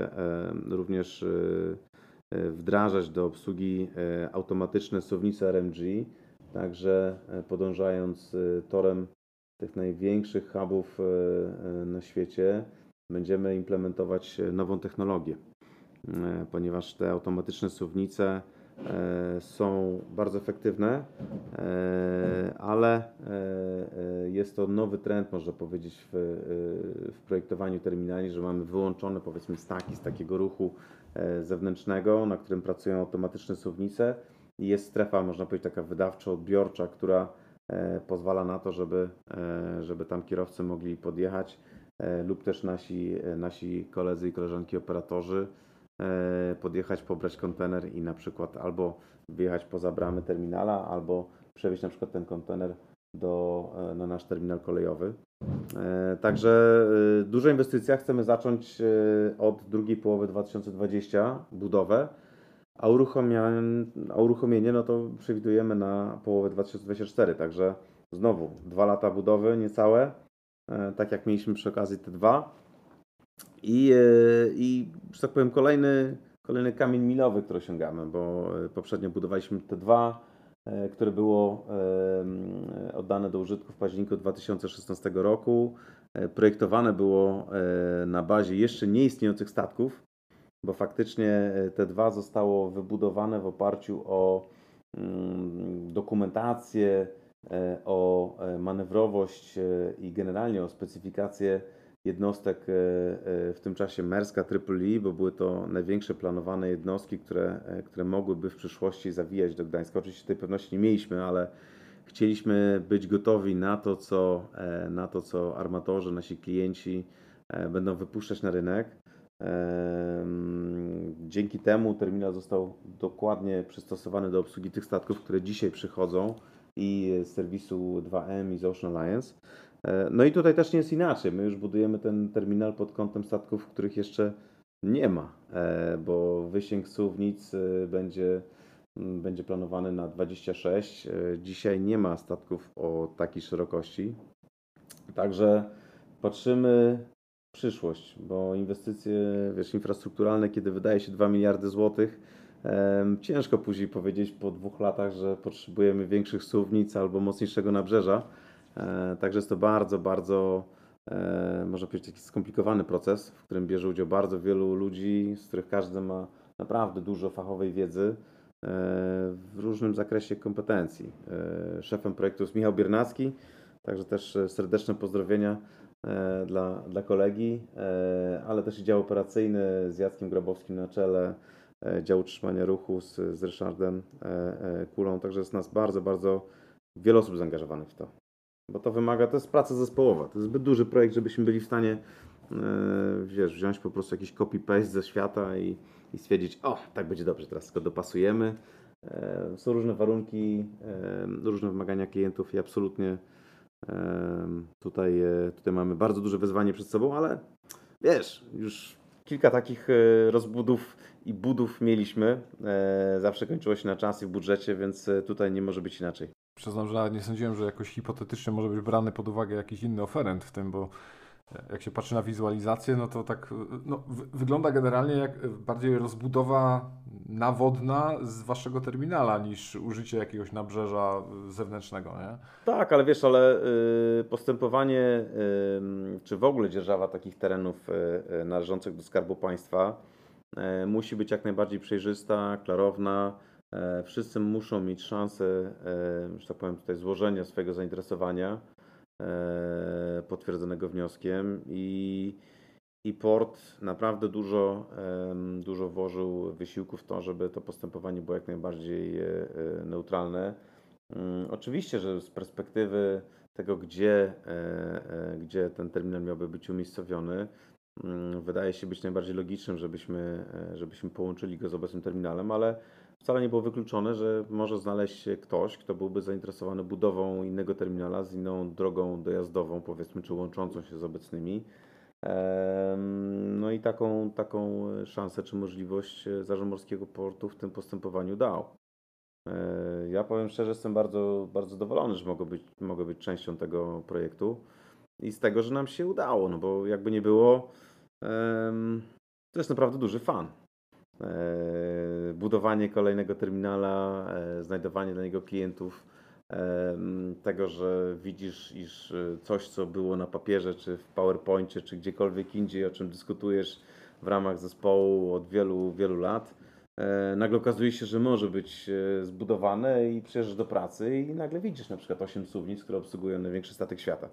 również wdrażać do obsługi e, automatyczne suwnice RMG. Także e, podążając e, torem tych największych hubów e, e, na świecie, będziemy implementować e, nową technologię, e, ponieważ te automatyczne suwnice e, są bardzo efektywne, e, ale e, e, jest to nowy trend, można powiedzieć, w, e, w projektowaniu terminali, że mamy wyłączone powiedzmy staki z takiego ruchu e, zewnętrznego, na którym pracują automatyczne suwnice. Jest strefa, można powiedzieć, taka wydawczo-odbiorcza, która e, pozwala na to, żeby, e, żeby tam kierowcy mogli podjechać e, lub też nasi, e, nasi koledzy i koleżanki operatorzy e, podjechać, pobrać kontener i na przykład albo wyjechać poza bramy terminala, albo przewieźć na przykład ten kontener do, e, na nasz terminal kolejowy. E, Także e, duża inwestycja. Chcemy zacząć od drugiej połowy 2020 budowę, a uruchomienie, uruchomienie no to przewidujemy na połowę 2024. Także znowu dwa lata budowy, niecałe, tak jak mieliśmy przy okazji te dwa. I, i że tak powiem, kolejny, kolejny kamień milowy, który osiągamy, bo poprzednio budowaliśmy te dwa, które było e, oddane do użytku w październiku 2016 roku. E, Projektowane było e, na bazie jeszcze nieistniejących statków, bo faktycznie e, te dwa zostało wybudowane w oparciu o mm, dokumentację, e, o e, manewrowość e, i generalnie o specyfikację jednostek e, e, w tym czasie Merska Triple bo były to największe planowane jednostki, które, e, które mogłyby w przyszłości zawijać do Gdańska. Oczywiście tej pewności nie mieliśmy, ale chcieliśmy być gotowi na to, co, e, na to, co armatorzy, nasi klienci e, będą wypuszczać na rynek. Dzięki temu terminal został dokładnie przystosowany do obsługi tych statków, które dzisiaj przychodzą i z serwisu 2M i z Ocean Alliance. E, No i tutaj też nie jest inaczej. My już budujemy ten terminal pod kątem statków, których jeszcze nie ma, e, bo wysięg Suwnic e, będzie, będzie planowany na 26. E, Dzisiaj nie ma statków o takiej szerokości. Także patrzymy w przyszłość, bo inwestycje wiesz, infrastrukturalne, kiedy wydaje się 2 miliardy złotych, ciężko później powiedzieć po dwóch latach, że potrzebujemy większych suwnic albo mocniejszego nabrzeża. E, Także jest to bardzo, bardzo, e, można powiedzieć, taki skomplikowany proces, w którym bierze udział bardzo wielu ludzi, z których każdy ma naprawdę dużo fachowej wiedzy e, w różnym zakresie kompetencji. Szefem projektu jest Michał Biernacki, także też serdeczne pozdrowienia dla, dla kolegi, ale też i dział operacyjny z Jackiem Grabowskim na czele, dział utrzymania ruchu z, z Ryszardem Kulą, także jest nas bardzo, bardzo wiele osób zaangażowanych w to. Bo to wymaga, to jest praca zespołowa, to jest zbyt duży projekt, żebyśmy byli w stanie e, wiesz, wziąć po prostu jakiś copy-paste ze świata i, i stwierdzić, o, tak będzie dobrze, teraz tylko dopasujemy. E, Są różne warunki, e, różne wymagania klientów i absolutnie tutaj, tutaj mamy bardzo duże wyzwanie przed sobą, ale wiesz, już kilka takich rozbudów i budów mieliśmy. Zawsze kończyło się na czas i w budżecie, więc tutaj nie może być inaczej. Przyznam, że nie sądziłem, że jakoś hipotetycznie może być brany pod uwagę jakiś inny oferent w tym, bo jak się patrzy na wizualizację, no to tak no, wy- wygląda generalnie jak bardziej rozbudowa nawodna z waszego terminala niż użycie jakiegoś nabrzeża zewnętrznego, nie? Tak, ale wiesz, ale y, postępowanie czy w ogóle dzierżawa takich terenów należących do Skarbu Państwa musi być jak najbardziej przejrzysta, klarowna. E, Wszyscy muszą mieć szansę, e, że tak powiem, tutaj złożenia swojego zainteresowania e, potwierdzonego wnioskiem i, i port naprawdę dużo, dużo włożył wysiłku w to, żeby to postępowanie było jak najbardziej neutralne. Mm, Oczywiście, że z perspektywy tego, gdzie, gdzie ten terminal miałby być umiejscowiony, mm, wydaje się być najbardziej logicznym, żebyśmy, żebyśmy połączyli go z obecnym terminalem, ale wcale nie było wykluczone, że może znaleźć się ktoś, kto byłby zainteresowany budową innego terminala z inną drogą dojazdową, powiedzmy, czy łączącą się z obecnymi. No i taką, taką szansę czy możliwość e, Zarząd Morskiego Portu w tym postępowaniu dał. E, Ja powiem szczerze, jestem bardzo, bardzo zadowolony, że mogę być, mogę być częścią tego projektu i z tego, że nam się udało, no bo jakby nie było, to jest naprawdę duży fan. E, Budowanie kolejnego terminala, e, znajdowanie dla niego klientów, em, tego, że widzisz, iż e, coś, co było na papierze, czy w PowerPoincie, czy gdziekolwiek indziej, o czym dyskutujesz w ramach zespołu od wielu, wielu lat, e, nagle okazuje się, że może być e, zbudowane i przyjeżdżasz do pracy i nagle widzisz na przykład 8 suwnic, które obsługują największy statek świata.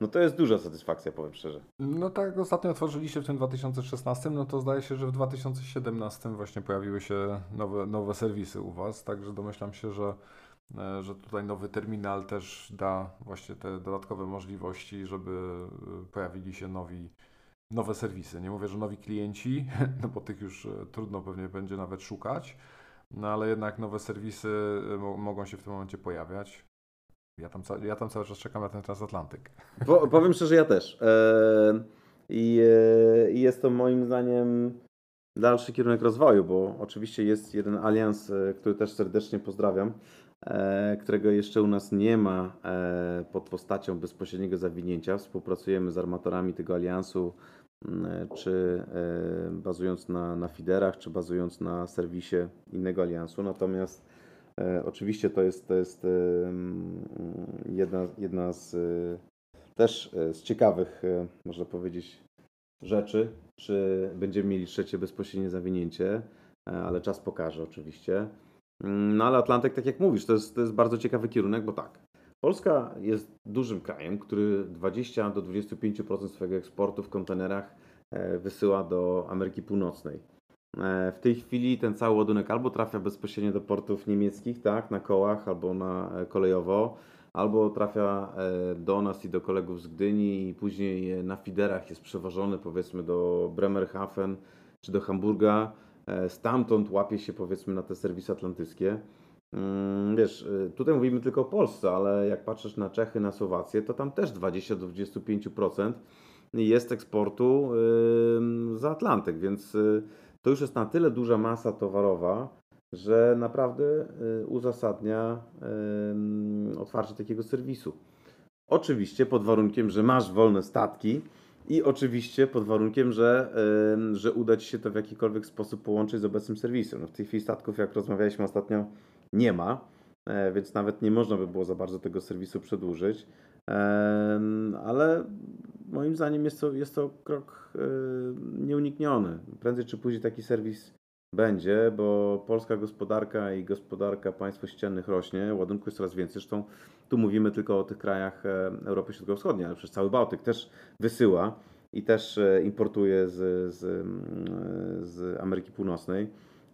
No to jest duża satysfakcja, powiem szczerze. No tak, ostatnio otworzyliście w tym 2016, no to zdaje się, że w 2017 właśnie pojawiły się nowe, nowe serwisy u Was, także domyślam się, że, e, że tutaj nowy terminal też da właśnie te dodatkowe możliwości, żeby e, pojawili się nowi, nowe serwisy. Nie mówię, że nowi klienci, <laughs> no bo tych już e, trudno pewnie będzie nawet szukać, no ale jednak nowe serwisy mo- mogą się w tym momencie pojawiać. Ja tam, ja tam cały czas czekam na ten transatlantyk. <laughs> Po, powiem szczerze, ja też. E, I e, i jest to moim zdaniem dalszy kierunek rozwoju, bo oczywiście jest jeden alians, e, który też serdecznie pozdrawiam, którego jeszcze u nas nie ma pod postacią bezpośredniego zawinięcia. Współpracujemy z armatorami tego aliansu, czy bazując na, na feederach, czy bazując na serwisie innego aliansu. Natomiast oczywiście to jest, to jest e, jedna, jedna z e, też e, z ciekawych, e, można powiedzieć, rzeczy, czy będziemy mieli trzecie bezpośrednie zawinięcie, e, ale czas pokaże oczywiście. Mm, No ale Atlantyk, tak jak mówisz, to jest, to jest bardzo ciekawy kierunek, bo tak, Polska jest dużym krajem, który 20 do 25% swojego eksportu w kontenerach e, wysyła do Ameryki Północnej. E, W tej chwili ten cały ładunek albo trafia bezpośrednio do portów niemieckich, tak, na kołach albo na e, kolejowo, albo trafia e, do nas i do kolegów z Gdyni i później na feederach jest przewożony powiedzmy do Bremerhaven czy do Hamburga. Stamtąd łapie się powiedzmy na te serwisy atlantyckie. Mm, Wiesz, tutaj mówimy tylko o Polsce, ale jak patrzysz na Czechy, na Słowację, to tam też 20 do 25% jest eksportu za Atlantyk, więc y, to już jest na tyle duża masa towarowa, że naprawdę y, uzasadnia ym, otwarcie takiego serwisu. Oczywiście pod warunkiem, że masz wolne statki i oczywiście pod warunkiem, że, ym, że uda Ci się to w jakikolwiek sposób połączyć z obecnym serwisem. No w tej chwili statków, jak rozmawialiśmy ostatnio, nie ma, e, więc nawet nie można by było za bardzo tego serwisu przedłużyć. Ale moim zdaniem jest to, jest to krok nieunikniony. Prędzej czy później taki serwis będzie, bo polska gospodarka i gospodarka państw ościennych rośnie, ładunków jest coraz więcej. Zresztą tu mówimy tylko o tych krajach Europy Środkowo-Wschodniej, ale przez cały Bałtyk też wysyła i też e, importuje z, z, z Ameryki Północnej.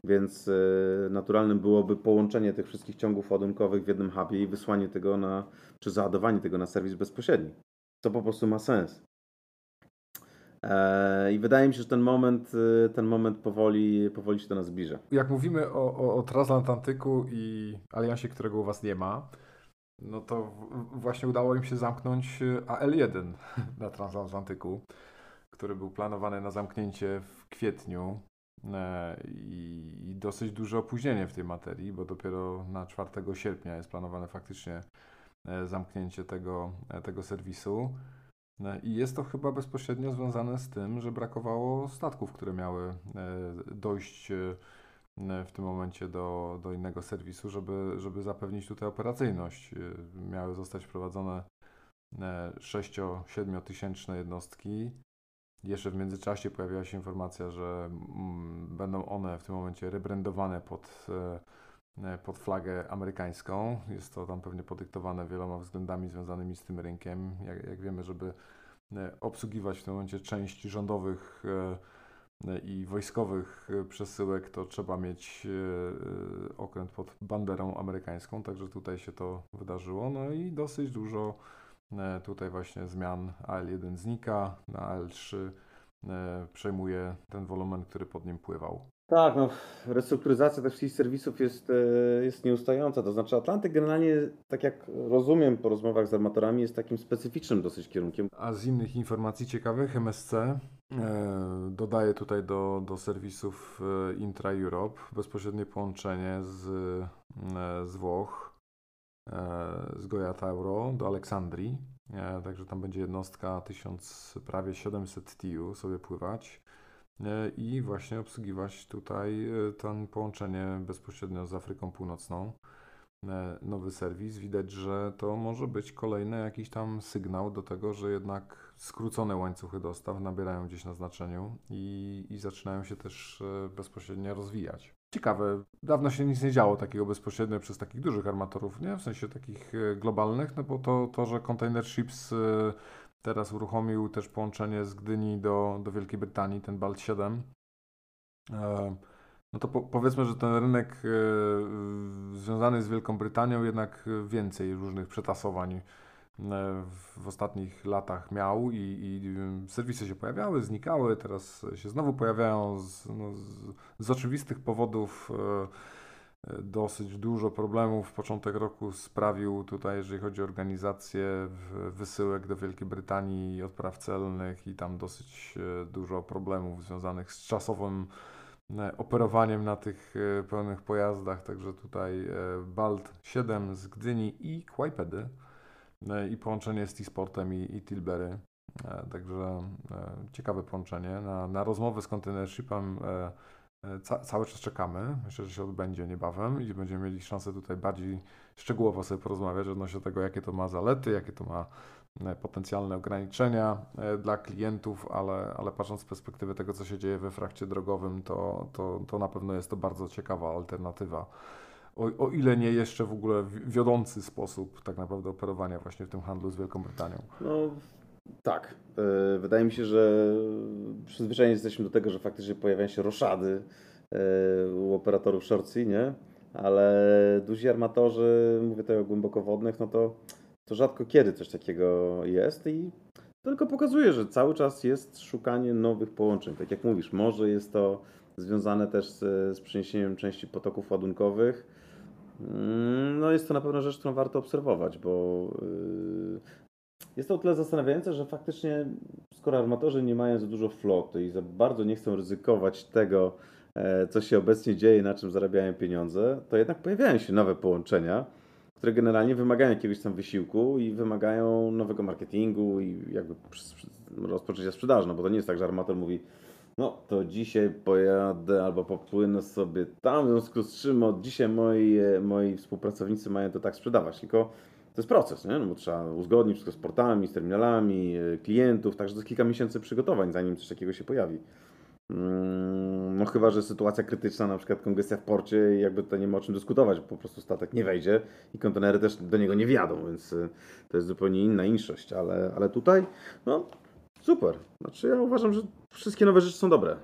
Więc e, naturalnym byłoby połączenie tych wszystkich ciągów ładunkowych w jednym hubie i wysłanie tego na, czy załadowanie tego na serwis bezpośredni. To po prostu ma sens. E, I wydaje mi się, że ten moment, e, ten moment powoli, powoli się do nas zbliża. Jak mówimy o, o, o transatlantyku i aliansie, którego u Was nie ma, no to właśnie udało im się zamknąć y, AL1 <laughs> na transatlantyku, który był planowany na zamknięcie w kwietniu i, i dosyć duże opóźnienie w tej materii, bo dopiero na 4 sierpnia jest planowane faktycznie e, zamknięcie tego, e, tego serwisu. E, I jest to chyba bezpośrednio związane z tym, że brakowało statków, które miały e, dojść e, w tym momencie do, do innego serwisu, żeby, żeby zapewnić tutaj operacyjność. E, Miały zostać wprowadzone 6-7 tysięczne jednostki. Jeszcze w międzyczasie pojawiła się informacja, że mm, będą one w tym momencie rebrandowane pod, e, e, pod flagę amerykańską. Jest to tam pewnie podyktowane wieloma względami związanymi z tym rynkiem. Jak, jak wiemy, żeby e, obsługiwać w tym momencie część rządowych i wojskowych przesyłek, to trzeba mieć okręt pod banderą amerykańską, także tutaj się to wydarzyło. No i dosyć dużo tutaj właśnie zmian. AL1 znika, na AL3 e, przejmuje ten wolumen, który pod nim pływał. Tak, no, restrukturyzacja tych wszystkich serwisów jest, e, jest nieustająca. To znaczy, Atlantyk generalnie, tak jak rozumiem po rozmowach z armatorami, jest takim specyficznym dosyć kierunkiem. A z innych informacji ciekawych, MSC e, dodaje tutaj do, do serwisów e, Intra-Europe bezpośrednie połączenie z, e, z Włoch, e, z Goja Tauro do Aleksandrii. E, także tam będzie jednostka 1000, prawie 700 TIU sobie pływać e, i właśnie obsługiwać tutaj e, ten połączenie bezpośrednio z Afryką Północną e, nowy serwis. Widać, że to może być kolejny jakiś tam sygnał do tego, że jednak skrócone łańcuchy dostaw nabierają gdzieś na znaczeniu i, i zaczynają się też e, bezpośrednio rozwijać. Ciekawe, dawno się nic nie działo takiego bezpośrednio przez takich dużych armatorów, nie? W sensie takich e, globalnych, no bo to, to że Container Ships e, teraz uruchomił też połączenie z Gdyni do, do Wielkiej Brytanii, ten Balt 7. E, no to po, powiedzmy, że ten rynek związany z Wielką Brytanią jednak więcej różnych przetasowań w, w ostatnich latach miał i, i e, serwisy się pojawiały, znikały, teraz się znowu pojawiają z, no, z, z oczywistych powodów. e, e, Dosyć dużo problemów początek roku sprawił tutaj, jeżeli chodzi o organizację wysyłek do Wielkiej Brytanii, odpraw celnych i tam dosyć e, dużo problemów związanych z czasowym e, operowaniem na tych e, pełnych pojazdach, także tutaj e, Balt 7 z Gdyni i Kłajpedy e, i połączenie z T-Sportem i, i Tilbury. E, Także e, ciekawe połączenie. Na, na rozmowę z Container Shipem e, e, ca, cały czas czekamy. Myślę, że się odbędzie niebawem i będziemy mieli szansę tutaj bardziej szczegółowo sobie porozmawiać odnośnie tego, jakie to ma zalety, jakie to ma e, potencjalne ograniczenia e, dla klientów, ale, ale patrząc z perspektywy tego, co się dzieje we frakcie drogowym, to, to, to na pewno jest to bardzo ciekawa alternatywa. O, o ile nie jeszcze w ogóle wi- wiodący sposób tak naprawdę operowania właśnie w tym handlu z Wielką Brytanią. No tak. E, Wydaje mi się, że przyzwyczajeni jesteśmy do tego, że faktycznie pojawiają się roszady e, u operatorów short sea, nie? Ale duzi armatorzy, mówię tutaj o głębokowodnych, no to, to rzadko kiedy coś takiego jest i to tylko pokazuje, że cały czas jest szukanie nowych połączeń. Tak jak mówisz, może jest to związane też z, z przeniesieniem części potoków ładunkowych. Mm, No jest to na pewno rzecz, którą warto obserwować, bo yy, jest to o tyle zastanawiające, że faktycznie skoro armatorzy nie mają za dużo floty i za bardzo nie chcą ryzykować tego, e, co się obecnie dzieje, na czym zarabiają pieniądze, to jednak pojawiają się nowe połączenia, które generalnie wymagają jakiegoś tam wysiłku i wymagają nowego marketingu i jakby rozpoczęcia sprzedaży, no bo to nie jest tak, że armator mówi no to dzisiaj pojadę albo popłynę sobie tam, w związku z czym od dzisiaj moi, e, moi współpracownicy mają to tak sprzedawać, tylko to jest proces, nie? No bo trzeba uzgodnić wszystko z portami, z terminalami, e, klientów, także to jest kilka miesięcy przygotowań, zanim coś takiego się pojawi. Mm, No chyba, że sytuacja krytyczna, na przykład kongestia w porcie i jakby tutaj nie ma o czym dyskutować, po prostu statek nie wejdzie i kontenery też do niego nie wjadą, więc y, to jest zupełnie inna inszość, ale, ale tutaj, no super. Znaczy ja uważam, że wszystkie nowe rzeczy są dobre.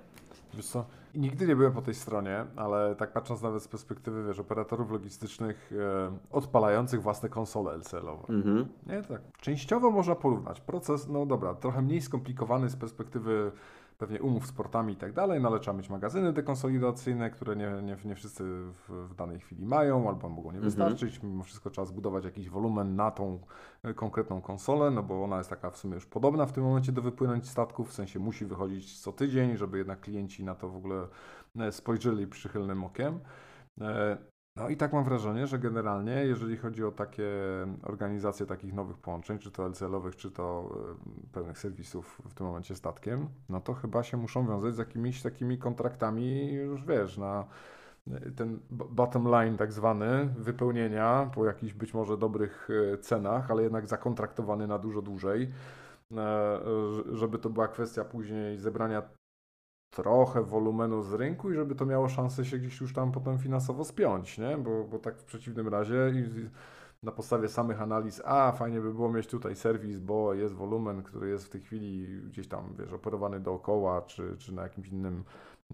Wiesz co, nigdy nie byłem po tej stronie, ale tak patrząc nawet z perspektywy, wiesz, operatorów logistycznych e, odpalających własne konsole LCL-owe. Mhm. Nie, tak. Częściowo można porównać. Proces, no dobra, trochę mniej skomplikowany z perspektywy pewnie umów z portami i tak dalej, no ale trzeba mieć magazyny dekonsolidacyjne, które nie, nie, nie wszyscy w, w danej chwili mają albo mogą nie Mhm. wystarczyć. Mimo wszystko trzeba zbudować jakiś wolumen na tą e, konkretną konsolę, no bo ona jest taka w sumie już podobna w tym momencie do wypłynąć statków, w sensie musi wychodzić co tydzień, żeby jednak klienci na to w ogóle e, spojrzeli przychylnym okiem. No i tak mam wrażenie, że generalnie, jeżeli chodzi o takie organizacje takich nowych połączeń, czy to LCL-owych, czy to e, pełnych serwisów w tym momencie statkiem, no to chyba się muszą wiązać z jakimiś takimi kontraktami, już wiesz, na e, ten bottom line tak zwany, wypełnienia po jakichś być może dobrych e, cenach, ale jednak zakontraktowany na dużo dłużej, żeby to była kwestia później zebrania trochę wolumenu z rynku i żeby to miało szansę się gdzieś już tam potem finansowo spiąć, nie? Bo, bo tak w przeciwnym razie na podstawie samych analiz, a fajnie by było mieć tutaj serwis, bo jest wolumen, który jest w tej chwili gdzieś tam, wiesz, operowany dookoła, czy, czy na jakimś innym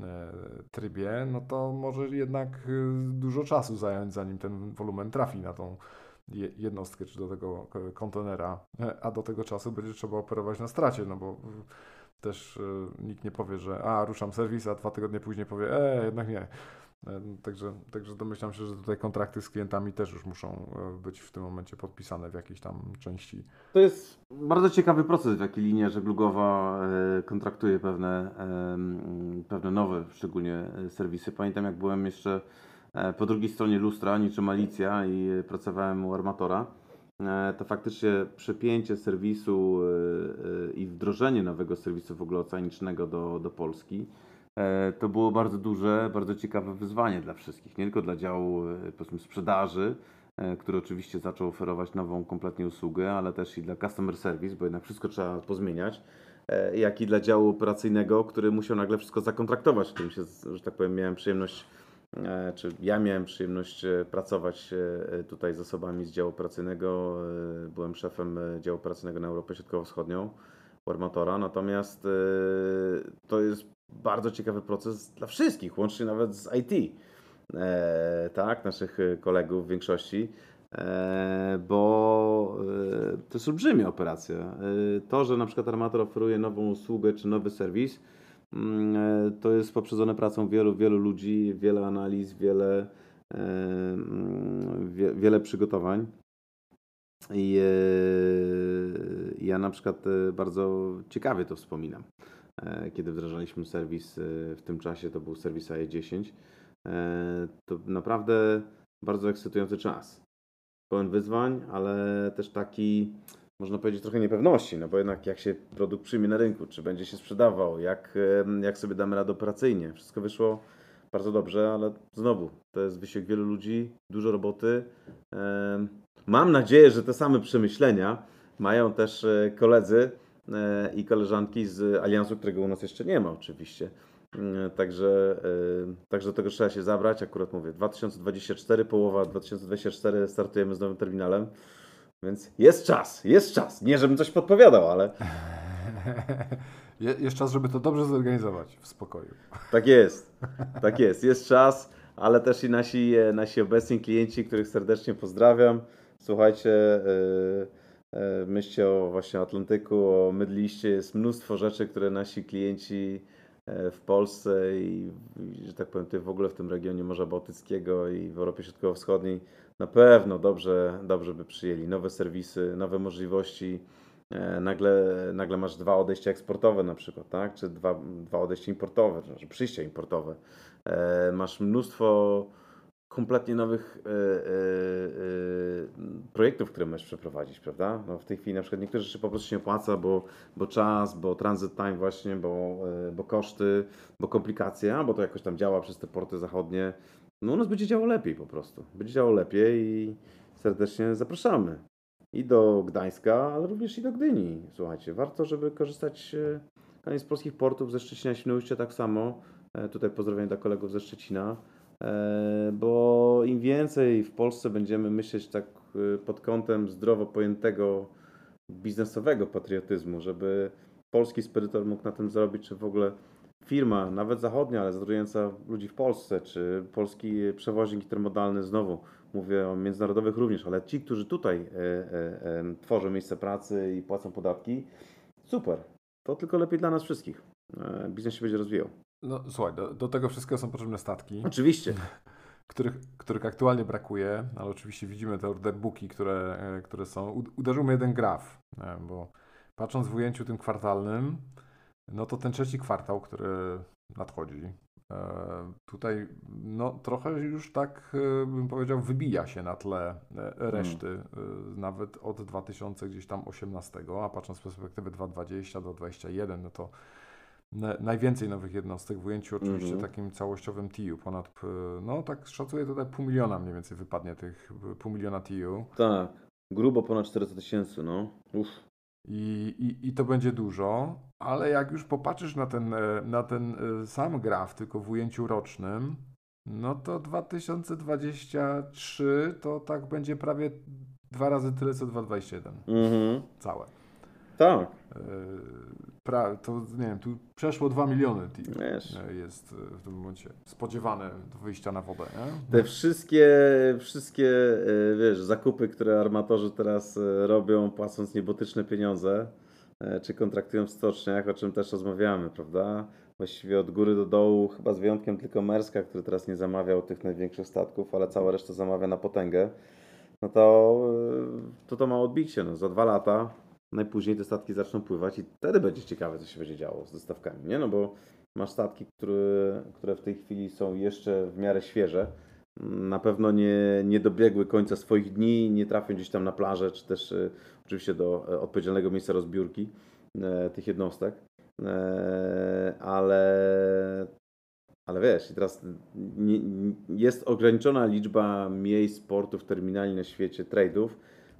e, trybie, no to może jednak e, dużo czasu zająć, zanim ten wolumen trafi na tą je- jednostkę, czy do tego kontenera, e, a do tego czasu będzie trzeba operować na stracie, no bo też e, nikt nie powie, że a, ruszam serwis, a dwa tygodnie później powie, e, jednak nie. E, Także, także domyślam się, że tutaj kontrakty z klientami też już muszą e, być w tym momencie podpisane w jakiejś tam części. To jest bardzo ciekawy proces, w jaki linia żeglugowa e, kontraktuje pewne, pewne nowe, szczególnie serwisy. Pamiętam, jak byłem jeszcze po drugiej stronie lustra, niczym Alicja i pracowałem u armatora, to faktycznie przepięcie serwisu e, e, i wdrożenie nowego serwisu w ogóle oceanicznego do, do Polski e, to było bardzo duże, bardzo ciekawe wyzwanie dla wszystkich, nie tylko dla działu e, powiedzmy sprzedaży, e, który oczywiście zaczął oferować nową kompletnie usługę, ale też i dla customer service, bo jednak wszystko trzeba pozmieniać, e, jak i dla działu operacyjnego, który musiał nagle wszystko zakontraktować, którym się, że tak powiem, miałem przyjemność, e, czy ja miałem przyjemność e, pracować e, tutaj z osobami z działu operacyjnego. e, Byłem szefem e, działu operacyjnego na Europę Środkowo-Wschodnią u Armatora, natomiast e, to jest bardzo ciekawy proces dla wszystkich, łącznie nawet z IT e, tak, naszych e, kolegów w większości, e, bo e, to jest olbrzymia operacja. E, to, że na przykład Armator oferuje nową usługę czy nowy serwis, e, to jest poprzedzone pracą wielu, wielu ludzi, wiele analiz, wiele, e, mm, wie, wiele przygotowań. I e, ja na przykład e, bardzo ciekawie to wspominam. E, Kiedy wdrażaliśmy serwis e, w tym czasie, to był serwis AE10, e, to naprawdę bardzo ekscytujący czas. Pełen wyzwań, ale też taki, można powiedzieć, trochę niepewności, no bo jednak jak się produkt przyjmie na rynku, czy będzie się sprzedawał, jak, jak sobie damy radę operacyjnie. Wszystko wyszło bardzo dobrze, ale znowu, to jest wysiłek wielu ludzi, dużo roboty. Mam nadzieję, że te same przemyślenia mają też e, koledzy e, i koleżanki z Aliansu, którego u nas jeszcze nie ma oczywiście. Mm, Także, także do tego trzeba się zabrać. Akurat mówię, 2024, połowa 2024 startujemy z nowym terminalem, więc jest czas, jest czas. Nie, żebym coś podpowiadał, ale <laughs> Je, jest czas, żeby to dobrze zorganizować w spokoju. <laughs> tak jest. Tak jest, jest czas, ale też i nasi, e, nasi obecni klienci, których serdecznie pozdrawiam. Słuchajcie, e, e, myślcie o właśnie Atlantyku, o Mydliście. Jest mnóstwo rzeczy, które nasi klienci w Polsce i, że tak powiem, w ogóle w tym regionie Morza Bałtyckiego i w Europie Środkowo-Wschodniej na pewno dobrze, dobrze by przyjęli nowe serwisy, nowe możliwości. E, nagle, nagle masz dwa odejścia eksportowe na przykład, tak? czy dwa, dwa odejścia importowe, czy przyjścia importowe. E, masz mnóstwo kompletnie nowych e, projektów, które możesz przeprowadzić, prawda? No w tej chwili na przykład niektóre rzeczy po prostu się opłaca, bo, bo czas, bo transit time właśnie, bo, bo koszty, bo komplikacje, a bo to jakoś tam działa przez te porty zachodnie. No u nas będzie działo lepiej po prostu. Będzie działo lepiej i serdecznie zapraszamy. I do Gdańska, ale również i do Gdyni. Słuchajcie, warto, żeby korzystać e, z polskich portów, ze Szczecina, Świnoujścia tak samo. E, Tutaj pozdrowienia dla kolegów ze Szczecina. E, Bo im więcej w Polsce będziemy myśleć tak pod kątem zdrowo pojętego biznesowego patriotyzmu, żeby polski spedytor mógł na tym zarobić, czy w ogóle firma, nawet zachodnia, ale zatrudniająca ludzi w Polsce, czy polski przewoźnik intermodalny, znowu mówię o międzynarodowych również, ale ci, którzy tutaj e, e, e, tworzą miejsca pracy i płacą podatki, super. To tylko lepiej dla nas wszystkich. E, biznes się będzie rozwijał. No słuchaj, do, do tego wszystkiego są potrzebne statki, Oczywiście. <laughs> których, których aktualnie brakuje, ale oczywiście widzimy te orderbooki, które, e, które są. Uderzył mnie jeden graf, e, bo patrząc w ujęciu tym kwartalnym, no to ten trzeci kwartał, który nadchodzi, e, tutaj no trochę już tak e, bym powiedział wybija się na tle e, reszty, e, nawet od 2000 gdzieś tam 18, a patrząc z perspektywy 2020 do 2021, no to na- najwięcej nowych jednostek w ujęciu oczywiście Mhm. takim całościowym TIU, ponad, no tak szacuję tutaj pół miliona mniej więcej wypadnie tych, pół miliona TIU Tak. Grubo ponad 400 tysięcy, no. Uff. I, i, i to będzie dużo, ale jak już popatrzysz na ten, e, na ten e, sam graf, tylko w ujęciu rocznym, no to 2023 to tak będzie prawie dwa razy tyle co 2021, Mhm. całe. Tak. E, Pra, to nie wiem, tu przeszło 2 miliony. Wiesz. e, jest e, w tym momencie spodziewane do wyjścia na wodę, nie? Te wszystkie, wszystkie wiesz, zakupy, które armatorzy teraz robią, płacąc niebotyczne pieniądze, czy kontraktują w stoczniach, o czym też rozmawiamy, prawda? Właściwie od góry do dołu, chyba z wyjątkiem tylko Merska, który teraz nie zamawiał tych największych statków, ale cała reszta zamawia na potęgę, no to to, to ma odbicie. No. Za dwa lata najpóźniej te statki zaczną pływać i wtedy będzie ciekawe, co się będzie działo z dostawkami, nie? No bo masz statki, które, które w tej chwili są jeszcze w miarę świeże, na pewno nie, nie dobiegły końca swoich dni, nie trafią gdzieś tam na plażę, czy też e, oczywiście do e, odpowiedzialnego miejsca rozbiórki e, tych jednostek. E, ale, ale wiesz, teraz nie- jest ograniczona liczba miejsc, portów, terminali na świecie, trade'ów,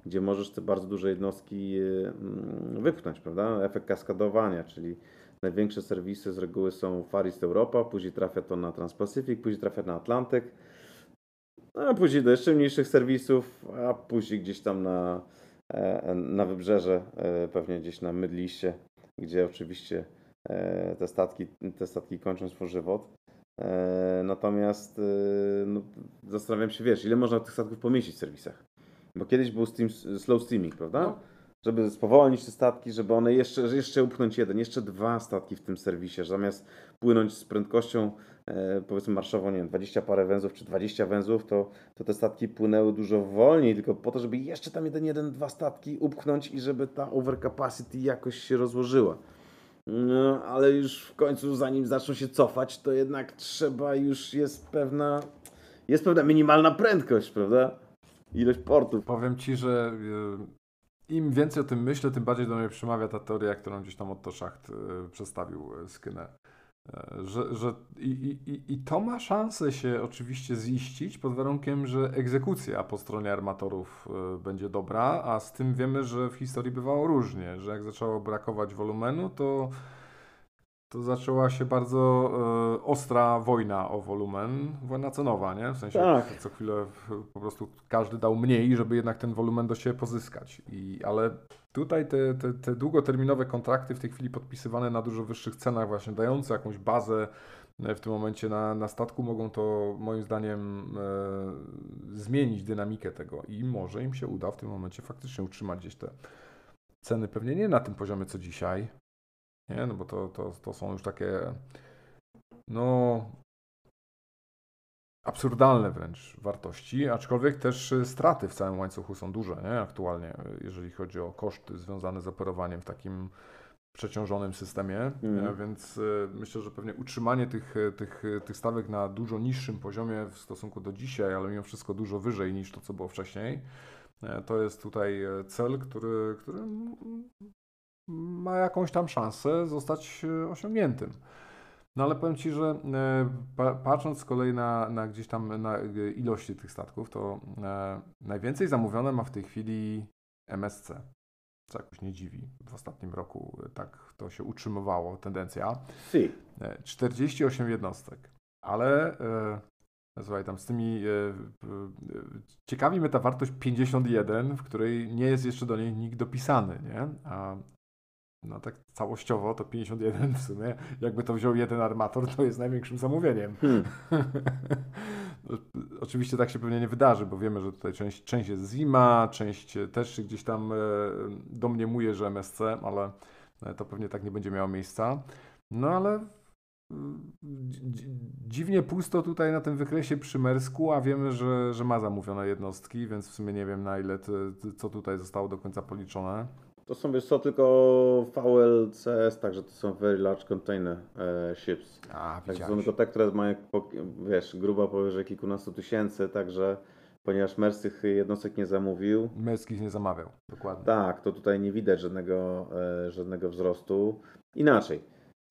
gdzie możesz te bardzo duże jednostki e, mm, wypchnąć, prawda? Efekt kaskadowania, czyli największe serwisy z reguły są Far East Europa, później trafia to na Transpacific, później trafia na Atlantyk, a później do jeszcze mniejszych serwisów, a później gdzieś tam na, e, na wybrzeże, e, pewnie gdzieś na Mydliście, gdzie oczywiście e, te statki, te statki kończą swój żywot. Natomiast e, no, zastanawiam się, wiesz, ile można tych statków pomieścić w serwisach? Bo kiedyś był steam, slow steaming, prawda? No. Żeby spowolnić te statki, żeby one jeszcze, jeszcze upchnąć jeden, jeszcze dwa statki w tym serwisie, że zamiast płynąć z prędkością e, powiedzmy marszową, nie wiem, 20 parę węzłów czy 20 węzłów, to, to te statki płynęły dużo wolniej, tylko po to, żeby jeszcze tam jeden, jeden, dwa statki upchnąć i żeby ta overcapacity jakoś się rozłożyła. No, ale już w końcu, zanim zaczną się cofać, to jednak trzeba, już jest pewna, jest pewna minimalna prędkość, prawda? Ilość portów. Powiem Ci, że y, im więcej o tym myślę, tym bardziej do mnie przemawia ta teoria, którą gdzieś tam Otto Schacht y, przedstawił y, Skynę. Że, że i, i, i- to ma szansę się oczywiście ziścić pod warunkiem, że egzekucja po stronie armatorów będzie dobra, a z tym wiemy, że w historii bywało różnie, że jak zaczęło brakować wolumenu, to to zaczęła się bardzo e, ostra wojna o wolumen, wojna cenowa, nie? W sensie Tak. co chwilę po prostu każdy dał mniej, żeby jednak ten wolumen do siebie pozyskać. I, ale tutaj te, te, te długoterminowe kontrakty w tej chwili podpisywane na dużo wyższych cenach, właśnie dające jakąś bazę e, w tym momencie na, na statku, mogą to moim zdaniem e, zmienić dynamikę tego i może im się uda w tym momencie faktycznie utrzymać gdzieś te ceny, pewnie nie na tym poziomie co dzisiaj, nie? No bo to, to, to są już takie no absurdalne wręcz wartości, aczkolwiek też y, straty w całym łańcuchu są duże, nie? aktualnie, y, jeżeli chodzi o koszty związane z operowaniem w takim przeciążonym systemie, Mhm. więc y, myślę, że pewnie utrzymanie tych, tych, tych stawek na dużo niższym poziomie w stosunku do dzisiaj, ale mimo wszystko dużo wyżej niż to, co było wcześniej, to jest tutaj cel, który, który ma jakąś tam szansę zostać e, osiągniętym. No ale powiem Ci, że e, pa, patrząc z kolei na, na gdzieś tam na e, ilości tych statków, to najwięcej zamówione ma w tej chwili MSC. Co jakoś nie dziwi. W ostatnim roku tak to się utrzymywało, tendencja. Si. E, 48 jednostek. Ale słuchaj, tam z tymi. Ciekawi mnie ta wartość 51, w której nie jest jeszcze do niej nikt dopisany, nie? A no tak całościowo to 51 w sumie, jakby to wziął jeden armator, to jest największym zamówieniem. Hmm. <laughs> No, Oczywiście tak się pewnie nie wydarzy, bo wiemy, że tutaj część, część jest zima, część też gdzieś tam e, domniemuje, że MSC, ale e, to pewnie tak nie będzie miało miejsca. No ale dzi- dziwnie pusto tutaj na tym wykresie przy Mersku, a wiemy, że, że ma zamówione jednostki, więc w sumie nie wiem na ile, te, co tutaj zostało do końca policzone. To są wiesz co, tylko VLCS, także to są Very Large Container e, Ships. A, Tak, są tylko te, które mają, wiesz, gruba powyżej kilkunastu tysięcy, także ponieważ Mers tych jednostek nie zamówił, Merskich nie zamawiał, dokładnie. tak, to tutaj nie widać żadnego, e, żadnego wzrostu. Inaczej,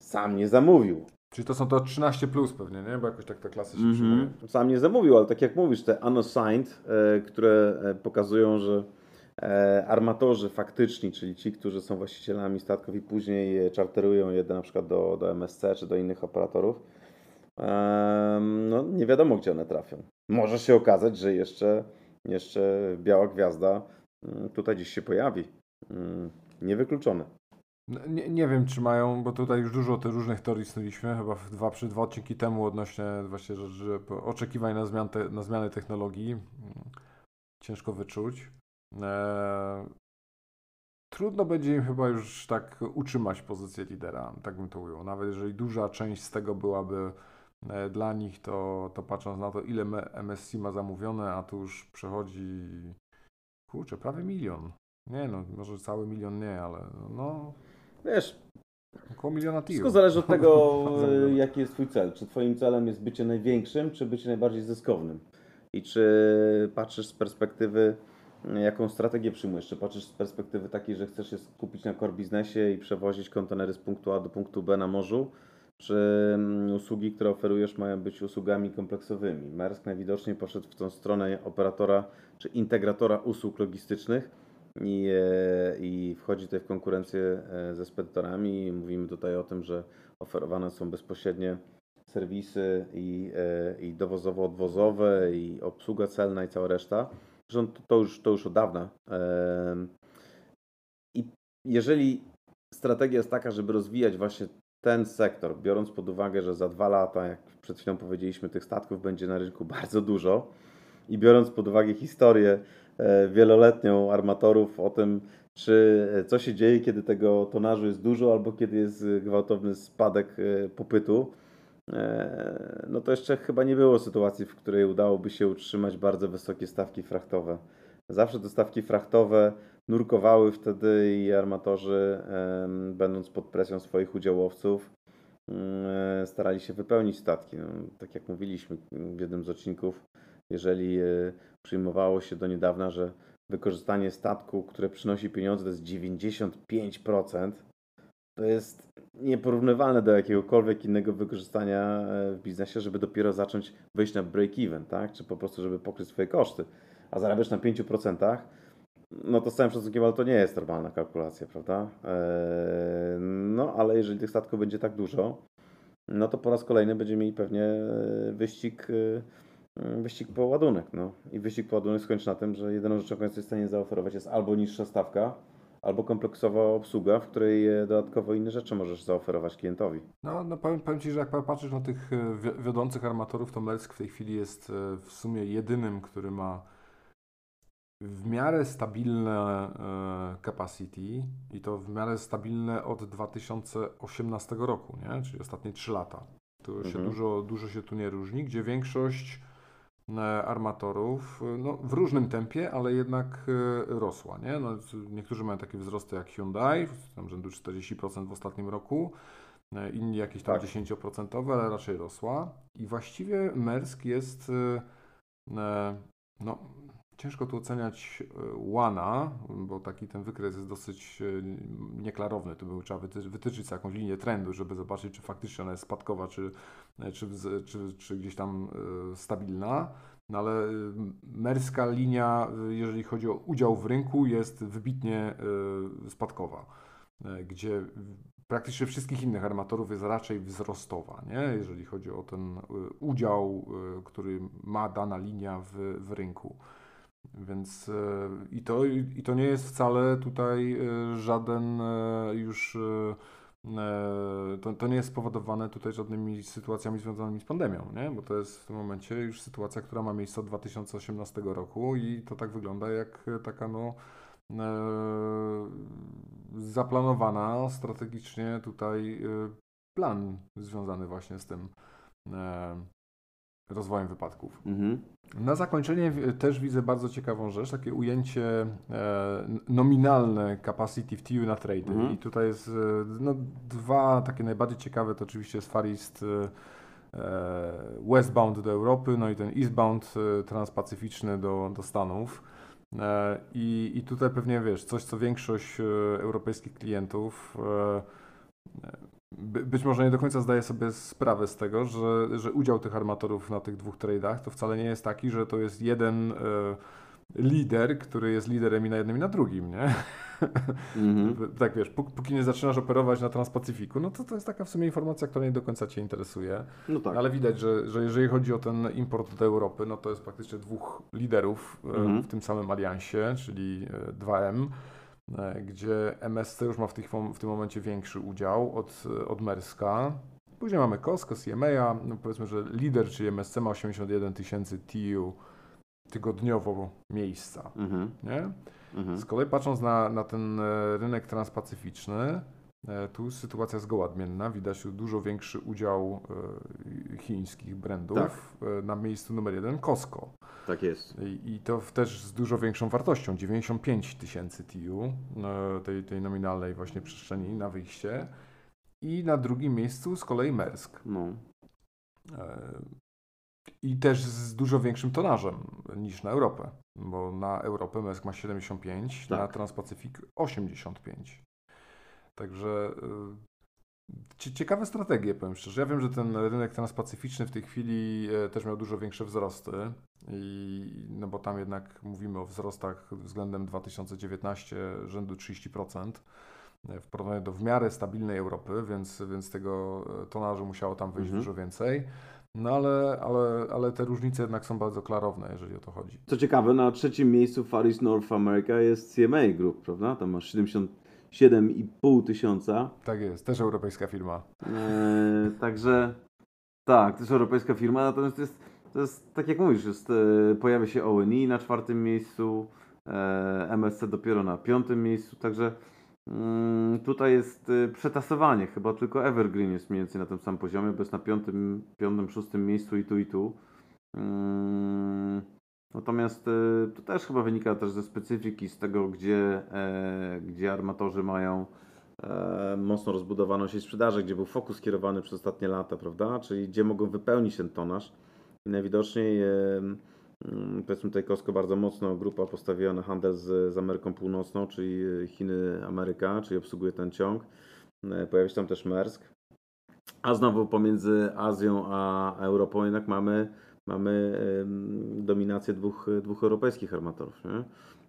sam nie zamówił. Czyli to są to 13 plus pewnie, nie? Bo jakoś tak te klasy się przyjmuje. Mhm. Sam nie zamówił, ale tak jak mówisz, te unassigned, e, które e, pokazują, że armatorzy faktyczni, czyli ci, którzy są właścicielami statków i później je czarterują je na przykład do, do MSC czy do innych operatorów, em, no nie wiadomo gdzie one trafią. Może się okazać, że jeszcze, jeszcze Biała Gwiazda mm, tutaj gdzieś się pojawi. Mm, Niewykluczone. No, Nie, nie wiem, czy mają, bo tutaj już dużo tych różnych teorii snuliśmy, chyba dwa, przy dwa odcinki temu odnośnie właśnie że, że oczekiwań na, zmian te, na zmiany technologii. Mm, Ciężko wyczuć. Eee, trudno będzie im chyba już tak utrzymać pozycję lidera, tak bym to ujął. Nawet jeżeli duża część z tego byłaby e, dla nich, to, to patrząc na to, ile MSC ma zamówione, a tu już przechodzi, kurczę, prawie milion. Nie no, może cały milion nie, ale no Wiesz, około miliona. Wszystko zależy od tego, <laughs> e, jaki jest Twój cel. Czy Twoim celem jest bycie największym, czy bycie najbardziej zyskownym? I czy patrzysz z perspektywy, e, jaką strategię przyjmujesz? Czy patrzysz z perspektywy takiej, że chcesz się skupić na core biznesie i przewozić kontenery z punktu A do punktu B na morzu? Czy mm, usługi, które oferujesz, mają być usługami kompleksowymi? Maersk najwidoczniej poszedł w tą stronę operatora czy integratora usług logistycznych i, e, i wchodzi tutaj w konkurencję e, ze spedytorami. Mówimy tutaj o tym, że oferowane są bezpośrednie serwisy i, e, i dowozowo-odwozowe i obsługa celna i cała reszta. Zresztą to, to, już, to już od dawna. I jeżeli strategia jest taka, żeby rozwijać właśnie ten sektor, biorąc pod uwagę, że za dwa lata, jak przed chwilą powiedzieliśmy, tych statków będzie na rynku <laughs> bardzo dużo i biorąc pod uwagę historię e, wieloletnią armatorów o tym, czy e, co się dzieje, kiedy tego tonażu jest dużo, albo kiedy jest e, gwałtowny spadek popytu, no to jeszcze chyba nie było sytuacji, w której udałoby się utrzymać bardzo wysokie stawki frachtowe. Zawsze te stawki frachtowe nurkowały wtedy i armatorzy, będąc pod presją swoich udziałowców, mm, starali się wypełnić statki. No, tak jak mówiliśmy w jednym z odcinków, jeżeli e, przyjmowało się do niedawna, że wykorzystanie statku, które przynosi pieniądze, to jest 95%, to jest nieporównywalne do jakiegokolwiek innego wykorzystania e, w biznesie, żeby dopiero zacząć wejść na break-even, tak? czy po prostu, żeby pokryć swoje koszty. A zarabiasz na 5%, no to z całym szacunkiem, ale to nie jest normalna kalkulacja, prawda? Eee, No, ale jeżeli tych statków będzie tak dużo, no to po raz kolejny będziemy mieli pewnie e, wyścig, e, wyścig po ładunek. No. I wyścig po ładunek skończy na tym, że jedyną rzeczą, jaką jesteś w stanie zaoferować jest albo niższa stawka, albo kompleksowa obsługa, w której e, dodatkowo inne rzeczy możesz zaoferować klientowi. No, no powiem, powiem Ci, że jak patrzysz na tych e, wi- wiodących armatorów, to Maersk w tej chwili jest e, w sumie jedynym, który ma w miarę stabilne capacity i to w miarę stabilne od 2018 roku, nie? czyli ostatnie 3 lata. To się Mhm. dużo, dużo się tu nie różni, gdzie większość armatorów e, no, w różnym tempie, ale jednak e, rosła. Nie? No, niektórzy mają takie wzrosty jak Hyundai, tam rzędu 40% w ostatnim roku, e, inni jakieś tam Tak. 10%, ale raczej rosła. I właściwie Maersk jest, e, e, no, ciężko tu oceniać e, Łana, bo taki ten wykres jest dosyć e, nieklarowny. Tu by trzeba wyty- wytyczyć jakąś linię trendu, żeby zobaczyć, czy faktycznie ona jest spadkowa, czy, e, czy, czy, czy gdzieś tam stabilna. No ale merska linia, jeżeli chodzi o udział w rynku, jest wybitnie spadkowa, gdzie praktycznie wszystkich innych armatorów jest raczej wzrostowa, nie? jeżeli chodzi o ten udział, który ma dana linia w, w rynku. Więc e, i to, i to nie jest wcale tutaj e, żaden e, już. To, to nie jest spowodowane tutaj żadnymi sytuacjami związanymi z pandemią, nie? bo to jest w tym momencie już sytuacja, która ma miejsce od 2018 roku i to tak wygląda jak taka no, zaplanowana strategicznie tutaj plan związany właśnie z tym rozwojem wypadków. Mhm. Na zakończenie też widzę bardzo ciekawą rzecz, takie ujęcie e, nominalne capacity w TU na trade. Mhm. I tutaj jest e, no, dwa takie najbardziej ciekawe, to oczywiście jest Far East e, e, westbound do Europy, no i ten eastbound e, transpacyficzny do, do Stanów. E, I, I tutaj pewnie wiesz, coś co większość europejskich klientów by, być może nie do końca zdaje sobie sprawę z tego, że, że udział tych armatorów na tych dwóch tradeach to wcale nie jest taki, że to jest jeden e, lider, który jest liderem i na jednym i na drugim, nie? Mhm. <laughs> tak wiesz, póki, póki nie zaczynasz operować na Transpacyfiku, no to to jest taka w sumie informacja, która nie do końca Cię interesuje. No tak. Ale widać, że, że jeżeli chodzi o ten import do Europy, no to jest praktycznie dwóch liderów e, Mhm. w tym samym aliansie, czyli e, 2M, e, gdzie MSC już ma w, tych, w tym momencie większy udział od, od Merska. Później mamy Costco, CMA, no powiedzmy, że lider, czyli MSC ma 81 tysięcy TU tygodniowo miejsca, Mhm. nie? Mhm. Z kolei patrząc na, na ten e, rynek transpacyficzny, e, tu sytuacja zgoła odmienna. Widać tu dużo większy udział e, chińskich brandów. Tak. E, Na miejscu numer jeden Costco. Tak jest. I, to też z dużo większą wartością 95 tysięcy TU e, tej, tej nominalnej właśnie przestrzeni na wyjście. I na drugim miejscu z kolei Maersk. No. E, I też z dużo większym tonażem niż na Europę, bo na Europę Maersk ma 75, na Tak. Transpacyfik 85. Także y, cie- ciekawe strategie, powiem szczerze. Ja wiem, że ten rynek transpacyficzny w tej chwili e, też miał dużo większe wzrosty, i, no bo tam jednak mówimy o wzrostach względem 2019 rzędu 30% e, w porównaniu do w miarę stabilnej Europy, więc, więc tego e, tonażu musiało tam wyjść Mhm. dużo więcej. No ale, ale, ale te różnice jednak są bardzo klarowne, jeżeli o to chodzi. Co ciekawe, na trzecim miejscu Far East North America jest CMA Group, prawda? Tam masz 77,5 tysiąca. Tak jest, też europejska firma. Eee, także tak, jest europejska firma, natomiast to jest, to jest tak jak mówisz, jest, e, pojawia się ONI na czwartym miejscu, e, MSC dopiero na piątym miejscu, także mm, tutaj jest e, przetasowanie, chyba tylko Evergreen jest mniej więcej na tym samym poziomie, bo jest na piątym, piątym szóstym miejscu i tu i tu. Mm, Natomiast e, to też chyba wynika też ze specyfiki, z tego, gdzie, e, gdzie armatorzy mają e, mocno rozbudowaną sieć sprzedaży, gdzie był fokus kierowany przez ostatnie lata, prawda? Czyli gdzie mogą wypełnić ten tonaż. I najwidoczniej e, mm, powiedzmy tutaj Costco bardzo mocno grupa postawiła na handel z, z Ameryką Północną, czyli Chiny, Ameryka, czyli obsługuje ten ciąg. Pojawia się tam też Maersk. A znowu pomiędzy Azją a Europą jednak mamy, mamy dominację dwóch, dwóch europejskich armatorów. Nie?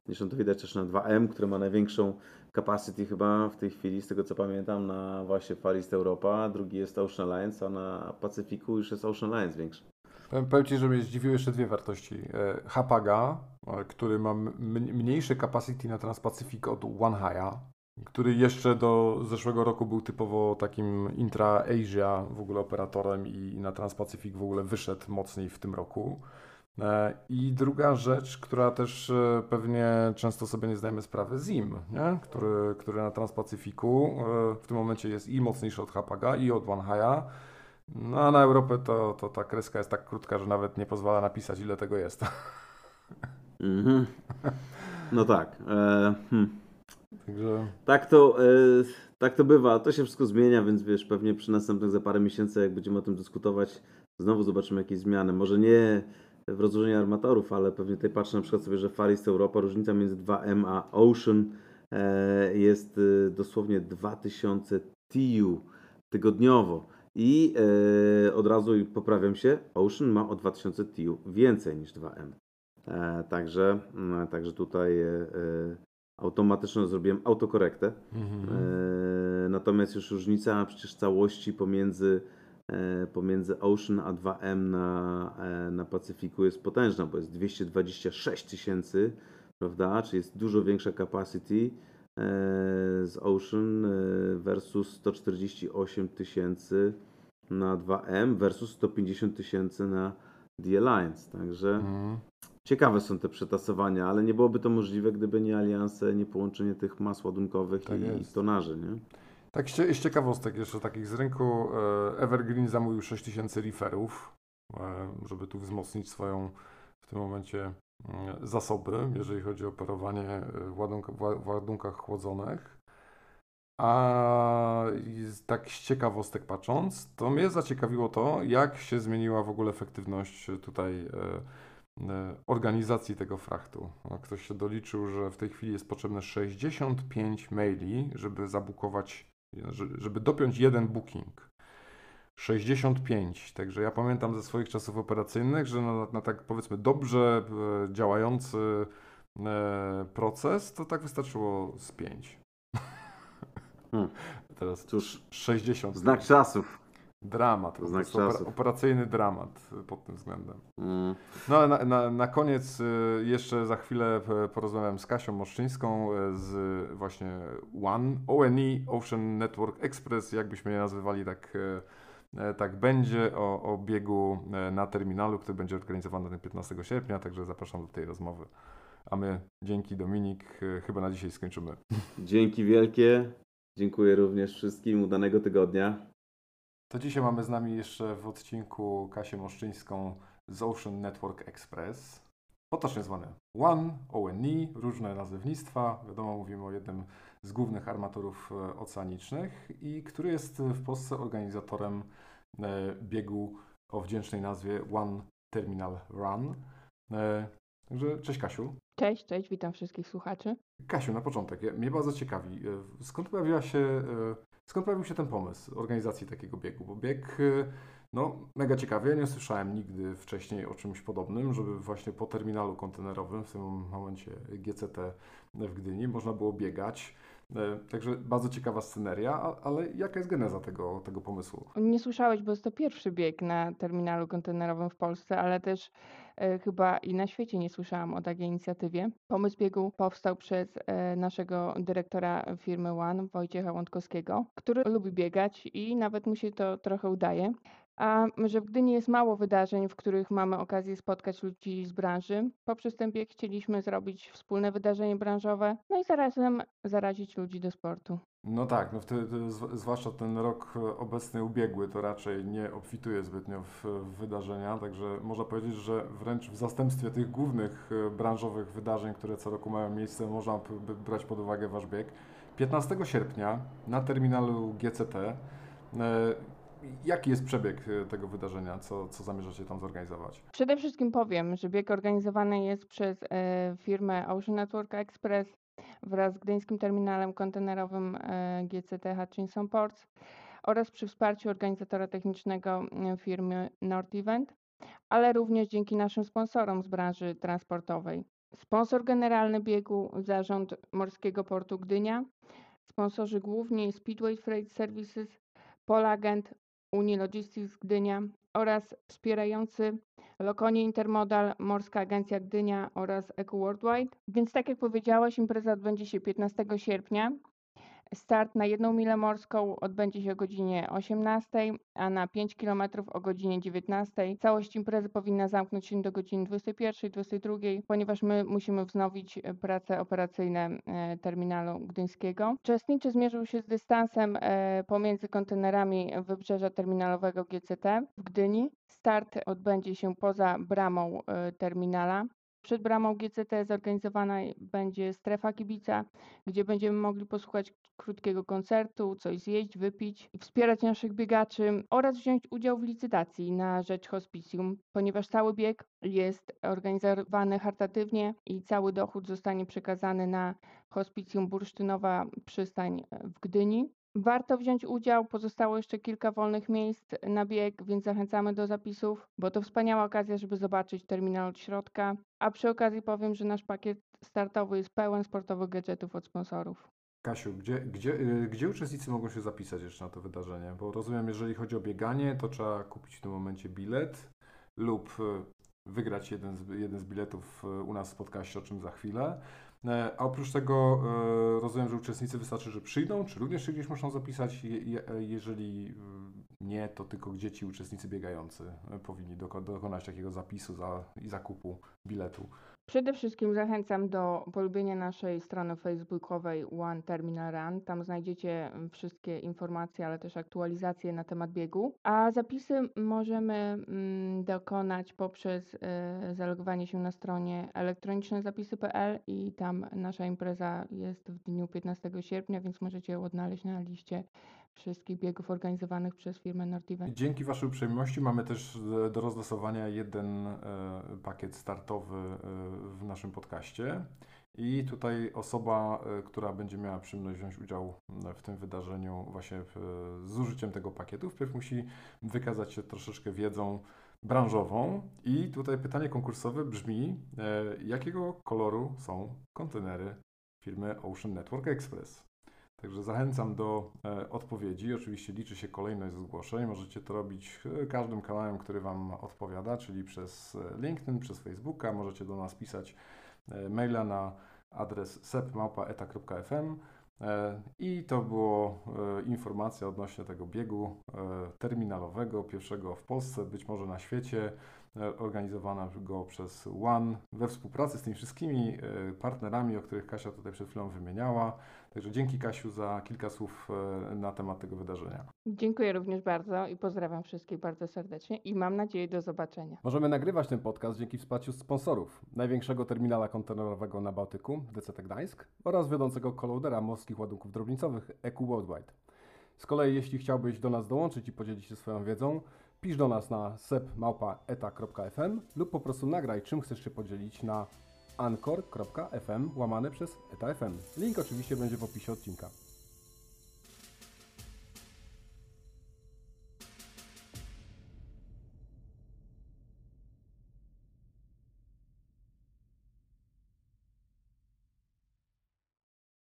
Zresztą to widać też na 2M, które ma największą capacity chyba w tej chwili, z tego co pamiętam, na właśnie Far East Europa, drugi jest Ocean Alliance, a na Pacyfiku już jest Ocean Alliance większy. Powiem, powiem Ci, że mnie zdziwiły jeszcze dwie wartości. E, Hapaga, e, który ma m- mniejsze capacity na Transpacific od OneHi'a, który jeszcze do zeszłego roku był typowo takim intra-Asia w ogóle operatorem i na Transpacific w ogóle wyszedł mocniej w tym roku. E, I druga rzecz, która też e, pewnie często sobie nie zdajemy sprawy, ZIM, nie? Który, który na Transpacyfiku e, w tym momencie jest i mocniejszy od Hapaga i od OneHi'a. No a na Europę to, to ta kreska jest tak krótka, że nawet nie pozwala napisać, ile tego jest. <laughs> Mhm. No tak. E, hmm. Także Tak to, e, tak to bywa, to się wszystko zmienia, więc wiesz, pewnie przy następnych za parę miesięcy, jak będziemy o tym dyskutować, znowu zobaczymy jakieś zmiany. Może nie w rozłożeniu armatorów, ale pewnie tutaj patrzę na przykład sobie, że Far East Europa, różnica między 2M a Ocean e, jest e, dosłownie 2000 TU tygodniowo. I e, od razu poprawiam się, Ocean ma o 2000 TU więcej niż 2M. E, także, mm, także tutaj e, automatyczną zrobiłem autokorektę. mhm. E, natomiast już różnica przecież całości pomiędzy, e, pomiędzy Ocean a 2M na, e, na Pacyfiku jest potężna, bo jest 226 tysięcy, prawda? Czyli jest dużo większa capacity e, z Ocean e, versus 148 tysięcy na 2M versus 150 tysięcy na The Alliance. Także Mhm. Ciekawe są te przetasowania, ale nie byłoby to możliwe, gdyby nie alianse, nie połączenie tych mas ładunkowych Tak i, i jest. tonaży, nie? Tak z ciekawostek jeszcze takich z rynku, e, Evergreen zamówił 6000 referów, e, żeby tu wzmocnić swoją w tym momencie mm, zasoby, jeżeli chodzi o operowanie e, w ładunk- w ła- w ładunkach chłodzonych. A tak z ciekawostek patrząc, to mnie zaciekawiło to, jak się zmieniła w ogóle efektywność tutaj organizacji tego frachtu. No, Ktoś się doliczył, że w tej chwili jest potrzebne 65 maili, żeby zabukować, że- żeby dopiąć jeden booking. 65. Także ja pamiętam ze swoich czasów operacyjnych, że na, na tak powiedzmy dobrze e, działający e, proces, to tak wystarczyło z 5. Hmm. Teraz Cóż, 60. znak czasów. Dramat. Znak czasów. Operacyjny dramat y, pod tym względem. Mm. No ale na, na, na koniec y, jeszcze za chwilę e, porozmawiam z Kasią Moszczyńską e, z właśnie One, ONE, Ocean Network Express, jakbyśmy je nazywali, tak, e, e, tak będzie, o, o biegu e, na terminalu, który będzie organizowany ten 15 sierpnia, także zapraszam do tej rozmowy. A my, dzięki Dominik, e, chyba na dzisiaj skończymy. Dzięki wielkie. Dziękuję również wszystkim. Udanego tygodnia. To dzisiaj mamy z nami jeszcze w odcinku Kasię Moszczyńską z Ocean Network Express. Potocznie zwany One, ONE, różne nazewnictwa. Wiadomo, mówimy o jednym z głównych armatorów e, oceanicznych i który jest w Polsce organizatorem e, biegu o wdzięcznej nazwie One Terminal Run. E, Także cześć Kasiu. Cześć, cześć, witam wszystkich słuchaczy. Kasiu, na początek, mnie bardzo ciekawi, skąd pojawiła się, skąd pojawił się ten pomysł organizacji takiego biegu? Bo bieg, e, no mega ciekawy, ja nie słyszałem nigdy wcześniej o czymś podobnym, żeby właśnie po terminalu kontenerowym, w tym momencie GCT w Gdyni, można było biegać. E, Także bardzo ciekawa sceneria, ale jaka jest geneza tego, tego pomysłu? Nie słyszałeś, bo jest to pierwszy bieg na terminalu kontenerowym w Polsce, ale też chyba i na świecie nie słyszałam o takiej inicjatywie. Pomysł biegu powstał przez e, naszego dyrektora firmy One, Wojciecha Łądkowskiego, który lubi biegać i nawet mu się to trochę udaje. A że w Gdyni jest mało wydarzeń, w których mamy okazję spotkać ludzi z branży, poprzez ten bieg chcieliśmy zrobić wspólne wydarzenie branżowe, no i zarazem zarazić ludzi do sportu. No tak, no wtedy, zw- zwłaszcza ten rok e, obecny ubiegły, to raczej nie obfituje zbytnio w, w wydarzenia, także można powiedzieć, że wręcz w zastępstwie tych głównych e, branżowych wydarzeń, które co roku mają miejsce, można brać pod uwagę Wasz bieg. 15 sierpnia na terminalu GCT. Jaki jest przebieg e, tego wydarzenia? Co, co zamierzacie tam zorganizować? Przede wszystkim powiem, że bieg organizowany jest przez e, firmę Ocean Network Express wraz z gdyńskim terminalem kontenerowym e, GCT Hutchinson Ports oraz przy wsparciu organizatora technicznego firmy North Event, ale również dzięki naszym sponsorom z branży transportowej. Sponsor generalny biegu Zarząd Morskiego Portu Gdynia, sponsorzy główni Speedway Freight Services, Polagent, Unii Logistics Gdynia oraz wspierający Lokonie Intermodal, Morska Agencja Gdynia oraz Eco Worldwide. Więc tak jak powiedziałaś, impreza odbędzie się 15 sierpnia. Start na jedną milę morską odbędzie się o godzinie 18, a na 5 km o godzinie 19. Całość imprezy powinna zamknąć się do godziny 21-22, ponieważ my musimy wznowić e, prace operacyjne e, terminalu gdyńskiego. Uczestniczy zmierzył się z dystansem e, pomiędzy kontenerami wybrzeża terminalowego GCT w Gdyni. Start odbędzie się poza bramą terminala. Przed bramą GCT zorganizowana będzie strefa kibica, gdzie będziemy mogli posłuchać krótkiego koncertu, coś zjeść, wypić, wspierać naszych biegaczy oraz wziąć udział w licytacji na rzecz hospicjum, ponieważ cały bieg jest organizowany charytatywnie i cały dochód zostanie przekazany na hospicjum Bursztynowa Przystań w Gdyni. Warto wziąć udział, pozostało jeszcze kilka wolnych miejsc na bieg, więc zachęcamy do zapisów, bo to wspaniała okazja, żeby zobaczyć terminal od środka. A przy okazji powiem, że nasz pakiet startowy jest pełen sportowych gadżetów od sponsorów. Kasiu, gdzie, gdzie, y, gdzie uczestnicy mogą się zapisać jeszcze na to wydarzenie? Bo rozumiem, jeżeli chodzi o bieganie, to trzeba kupić w tym momencie bilet lub y, wygrać jeden z, jeden z biletów y, u nas w podcaście, o czym za chwilę. E, A oprócz tego e, rozumiem, że uczestnicy wystarczy, że przyjdą, czy również się gdzieś muszą zapisać? Je, je, jeżeli nie, to tylko gdzie ci uczestnicy biegający e, powinni doko- dokonać takiego zapisu za, i zakupu biletu. Przede wszystkim zachęcam do polubienia naszej strony facebookowej One Terminal Run. Tam znajdziecie wszystkie informacje, ale też aktualizacje na temat biegu. A zapisy możemy mm, dokonać poprzez e, zalogowanie się na stronie elektronicznezapisy.pl i tam nasza impreza jest w dniu 15 sierpnia, więc możecie ją odnaleźć na liście wszystkich biegów organizowanych przez firmę Nordivent. Dzięki Waszej uprzejmości mamy też e, do rozlosowania jeden e, pakiet startowy e, w naszym podcaście. I tutaj osoba, która będzie miała przyjemność wziąć udział w tym wydarzeniu właśnie z użyciem tego pakietu, wpierw musi wykazać się troszeczkę wiedzą branżową. I tutaj pytanie konkursowe brzmi, jakiego koloru są kontenery firmy Ocean Network Express? Także zachęcam do e, odpowiedzi. Oczywiście liczy się kolejność zgłoszeń. Możecie to robić e, każdym kanałem, który Wam odpowiada, czyli przez e, LinkedIn, przez Facebooka. Możecie do nas pisać maila na adres sepmałpa.eta.fm e, i to było informacja odnośnie tego biegu terminalowego, pierwszego w Polsce, być może na świecie, organizowanego przez One we współpracy z tymi wszystkimi partnerami, o których Kasia tutaj przed chwilą wymieniała. Także dzięki Kasiu za kilka słów e, na temat tego wydarzenia. Dziękuję również bardzo i pozdrawiam wszystkich bardzo serdecznie i mam nadzieję do zobaczenia. Możemy nagrywać ten podcast dzięki wsparciu sponsorów największego terminala kontenerowego na Bałtyku, DCT Gdańsk oraz wiodącego kolodera morskich ładunków drobnicowych EQ Worldwide. Z kolei jeśli chciałbyś do nas dołączyć i podzielić się swoją wiedzą, pisz do nas na sepmałpa.eta.fm lub po prostu nagraj czym chcesz się podzielić na anchor.fm łamane przez eta.fm. Link oczywiście będzie w opisie odcinka.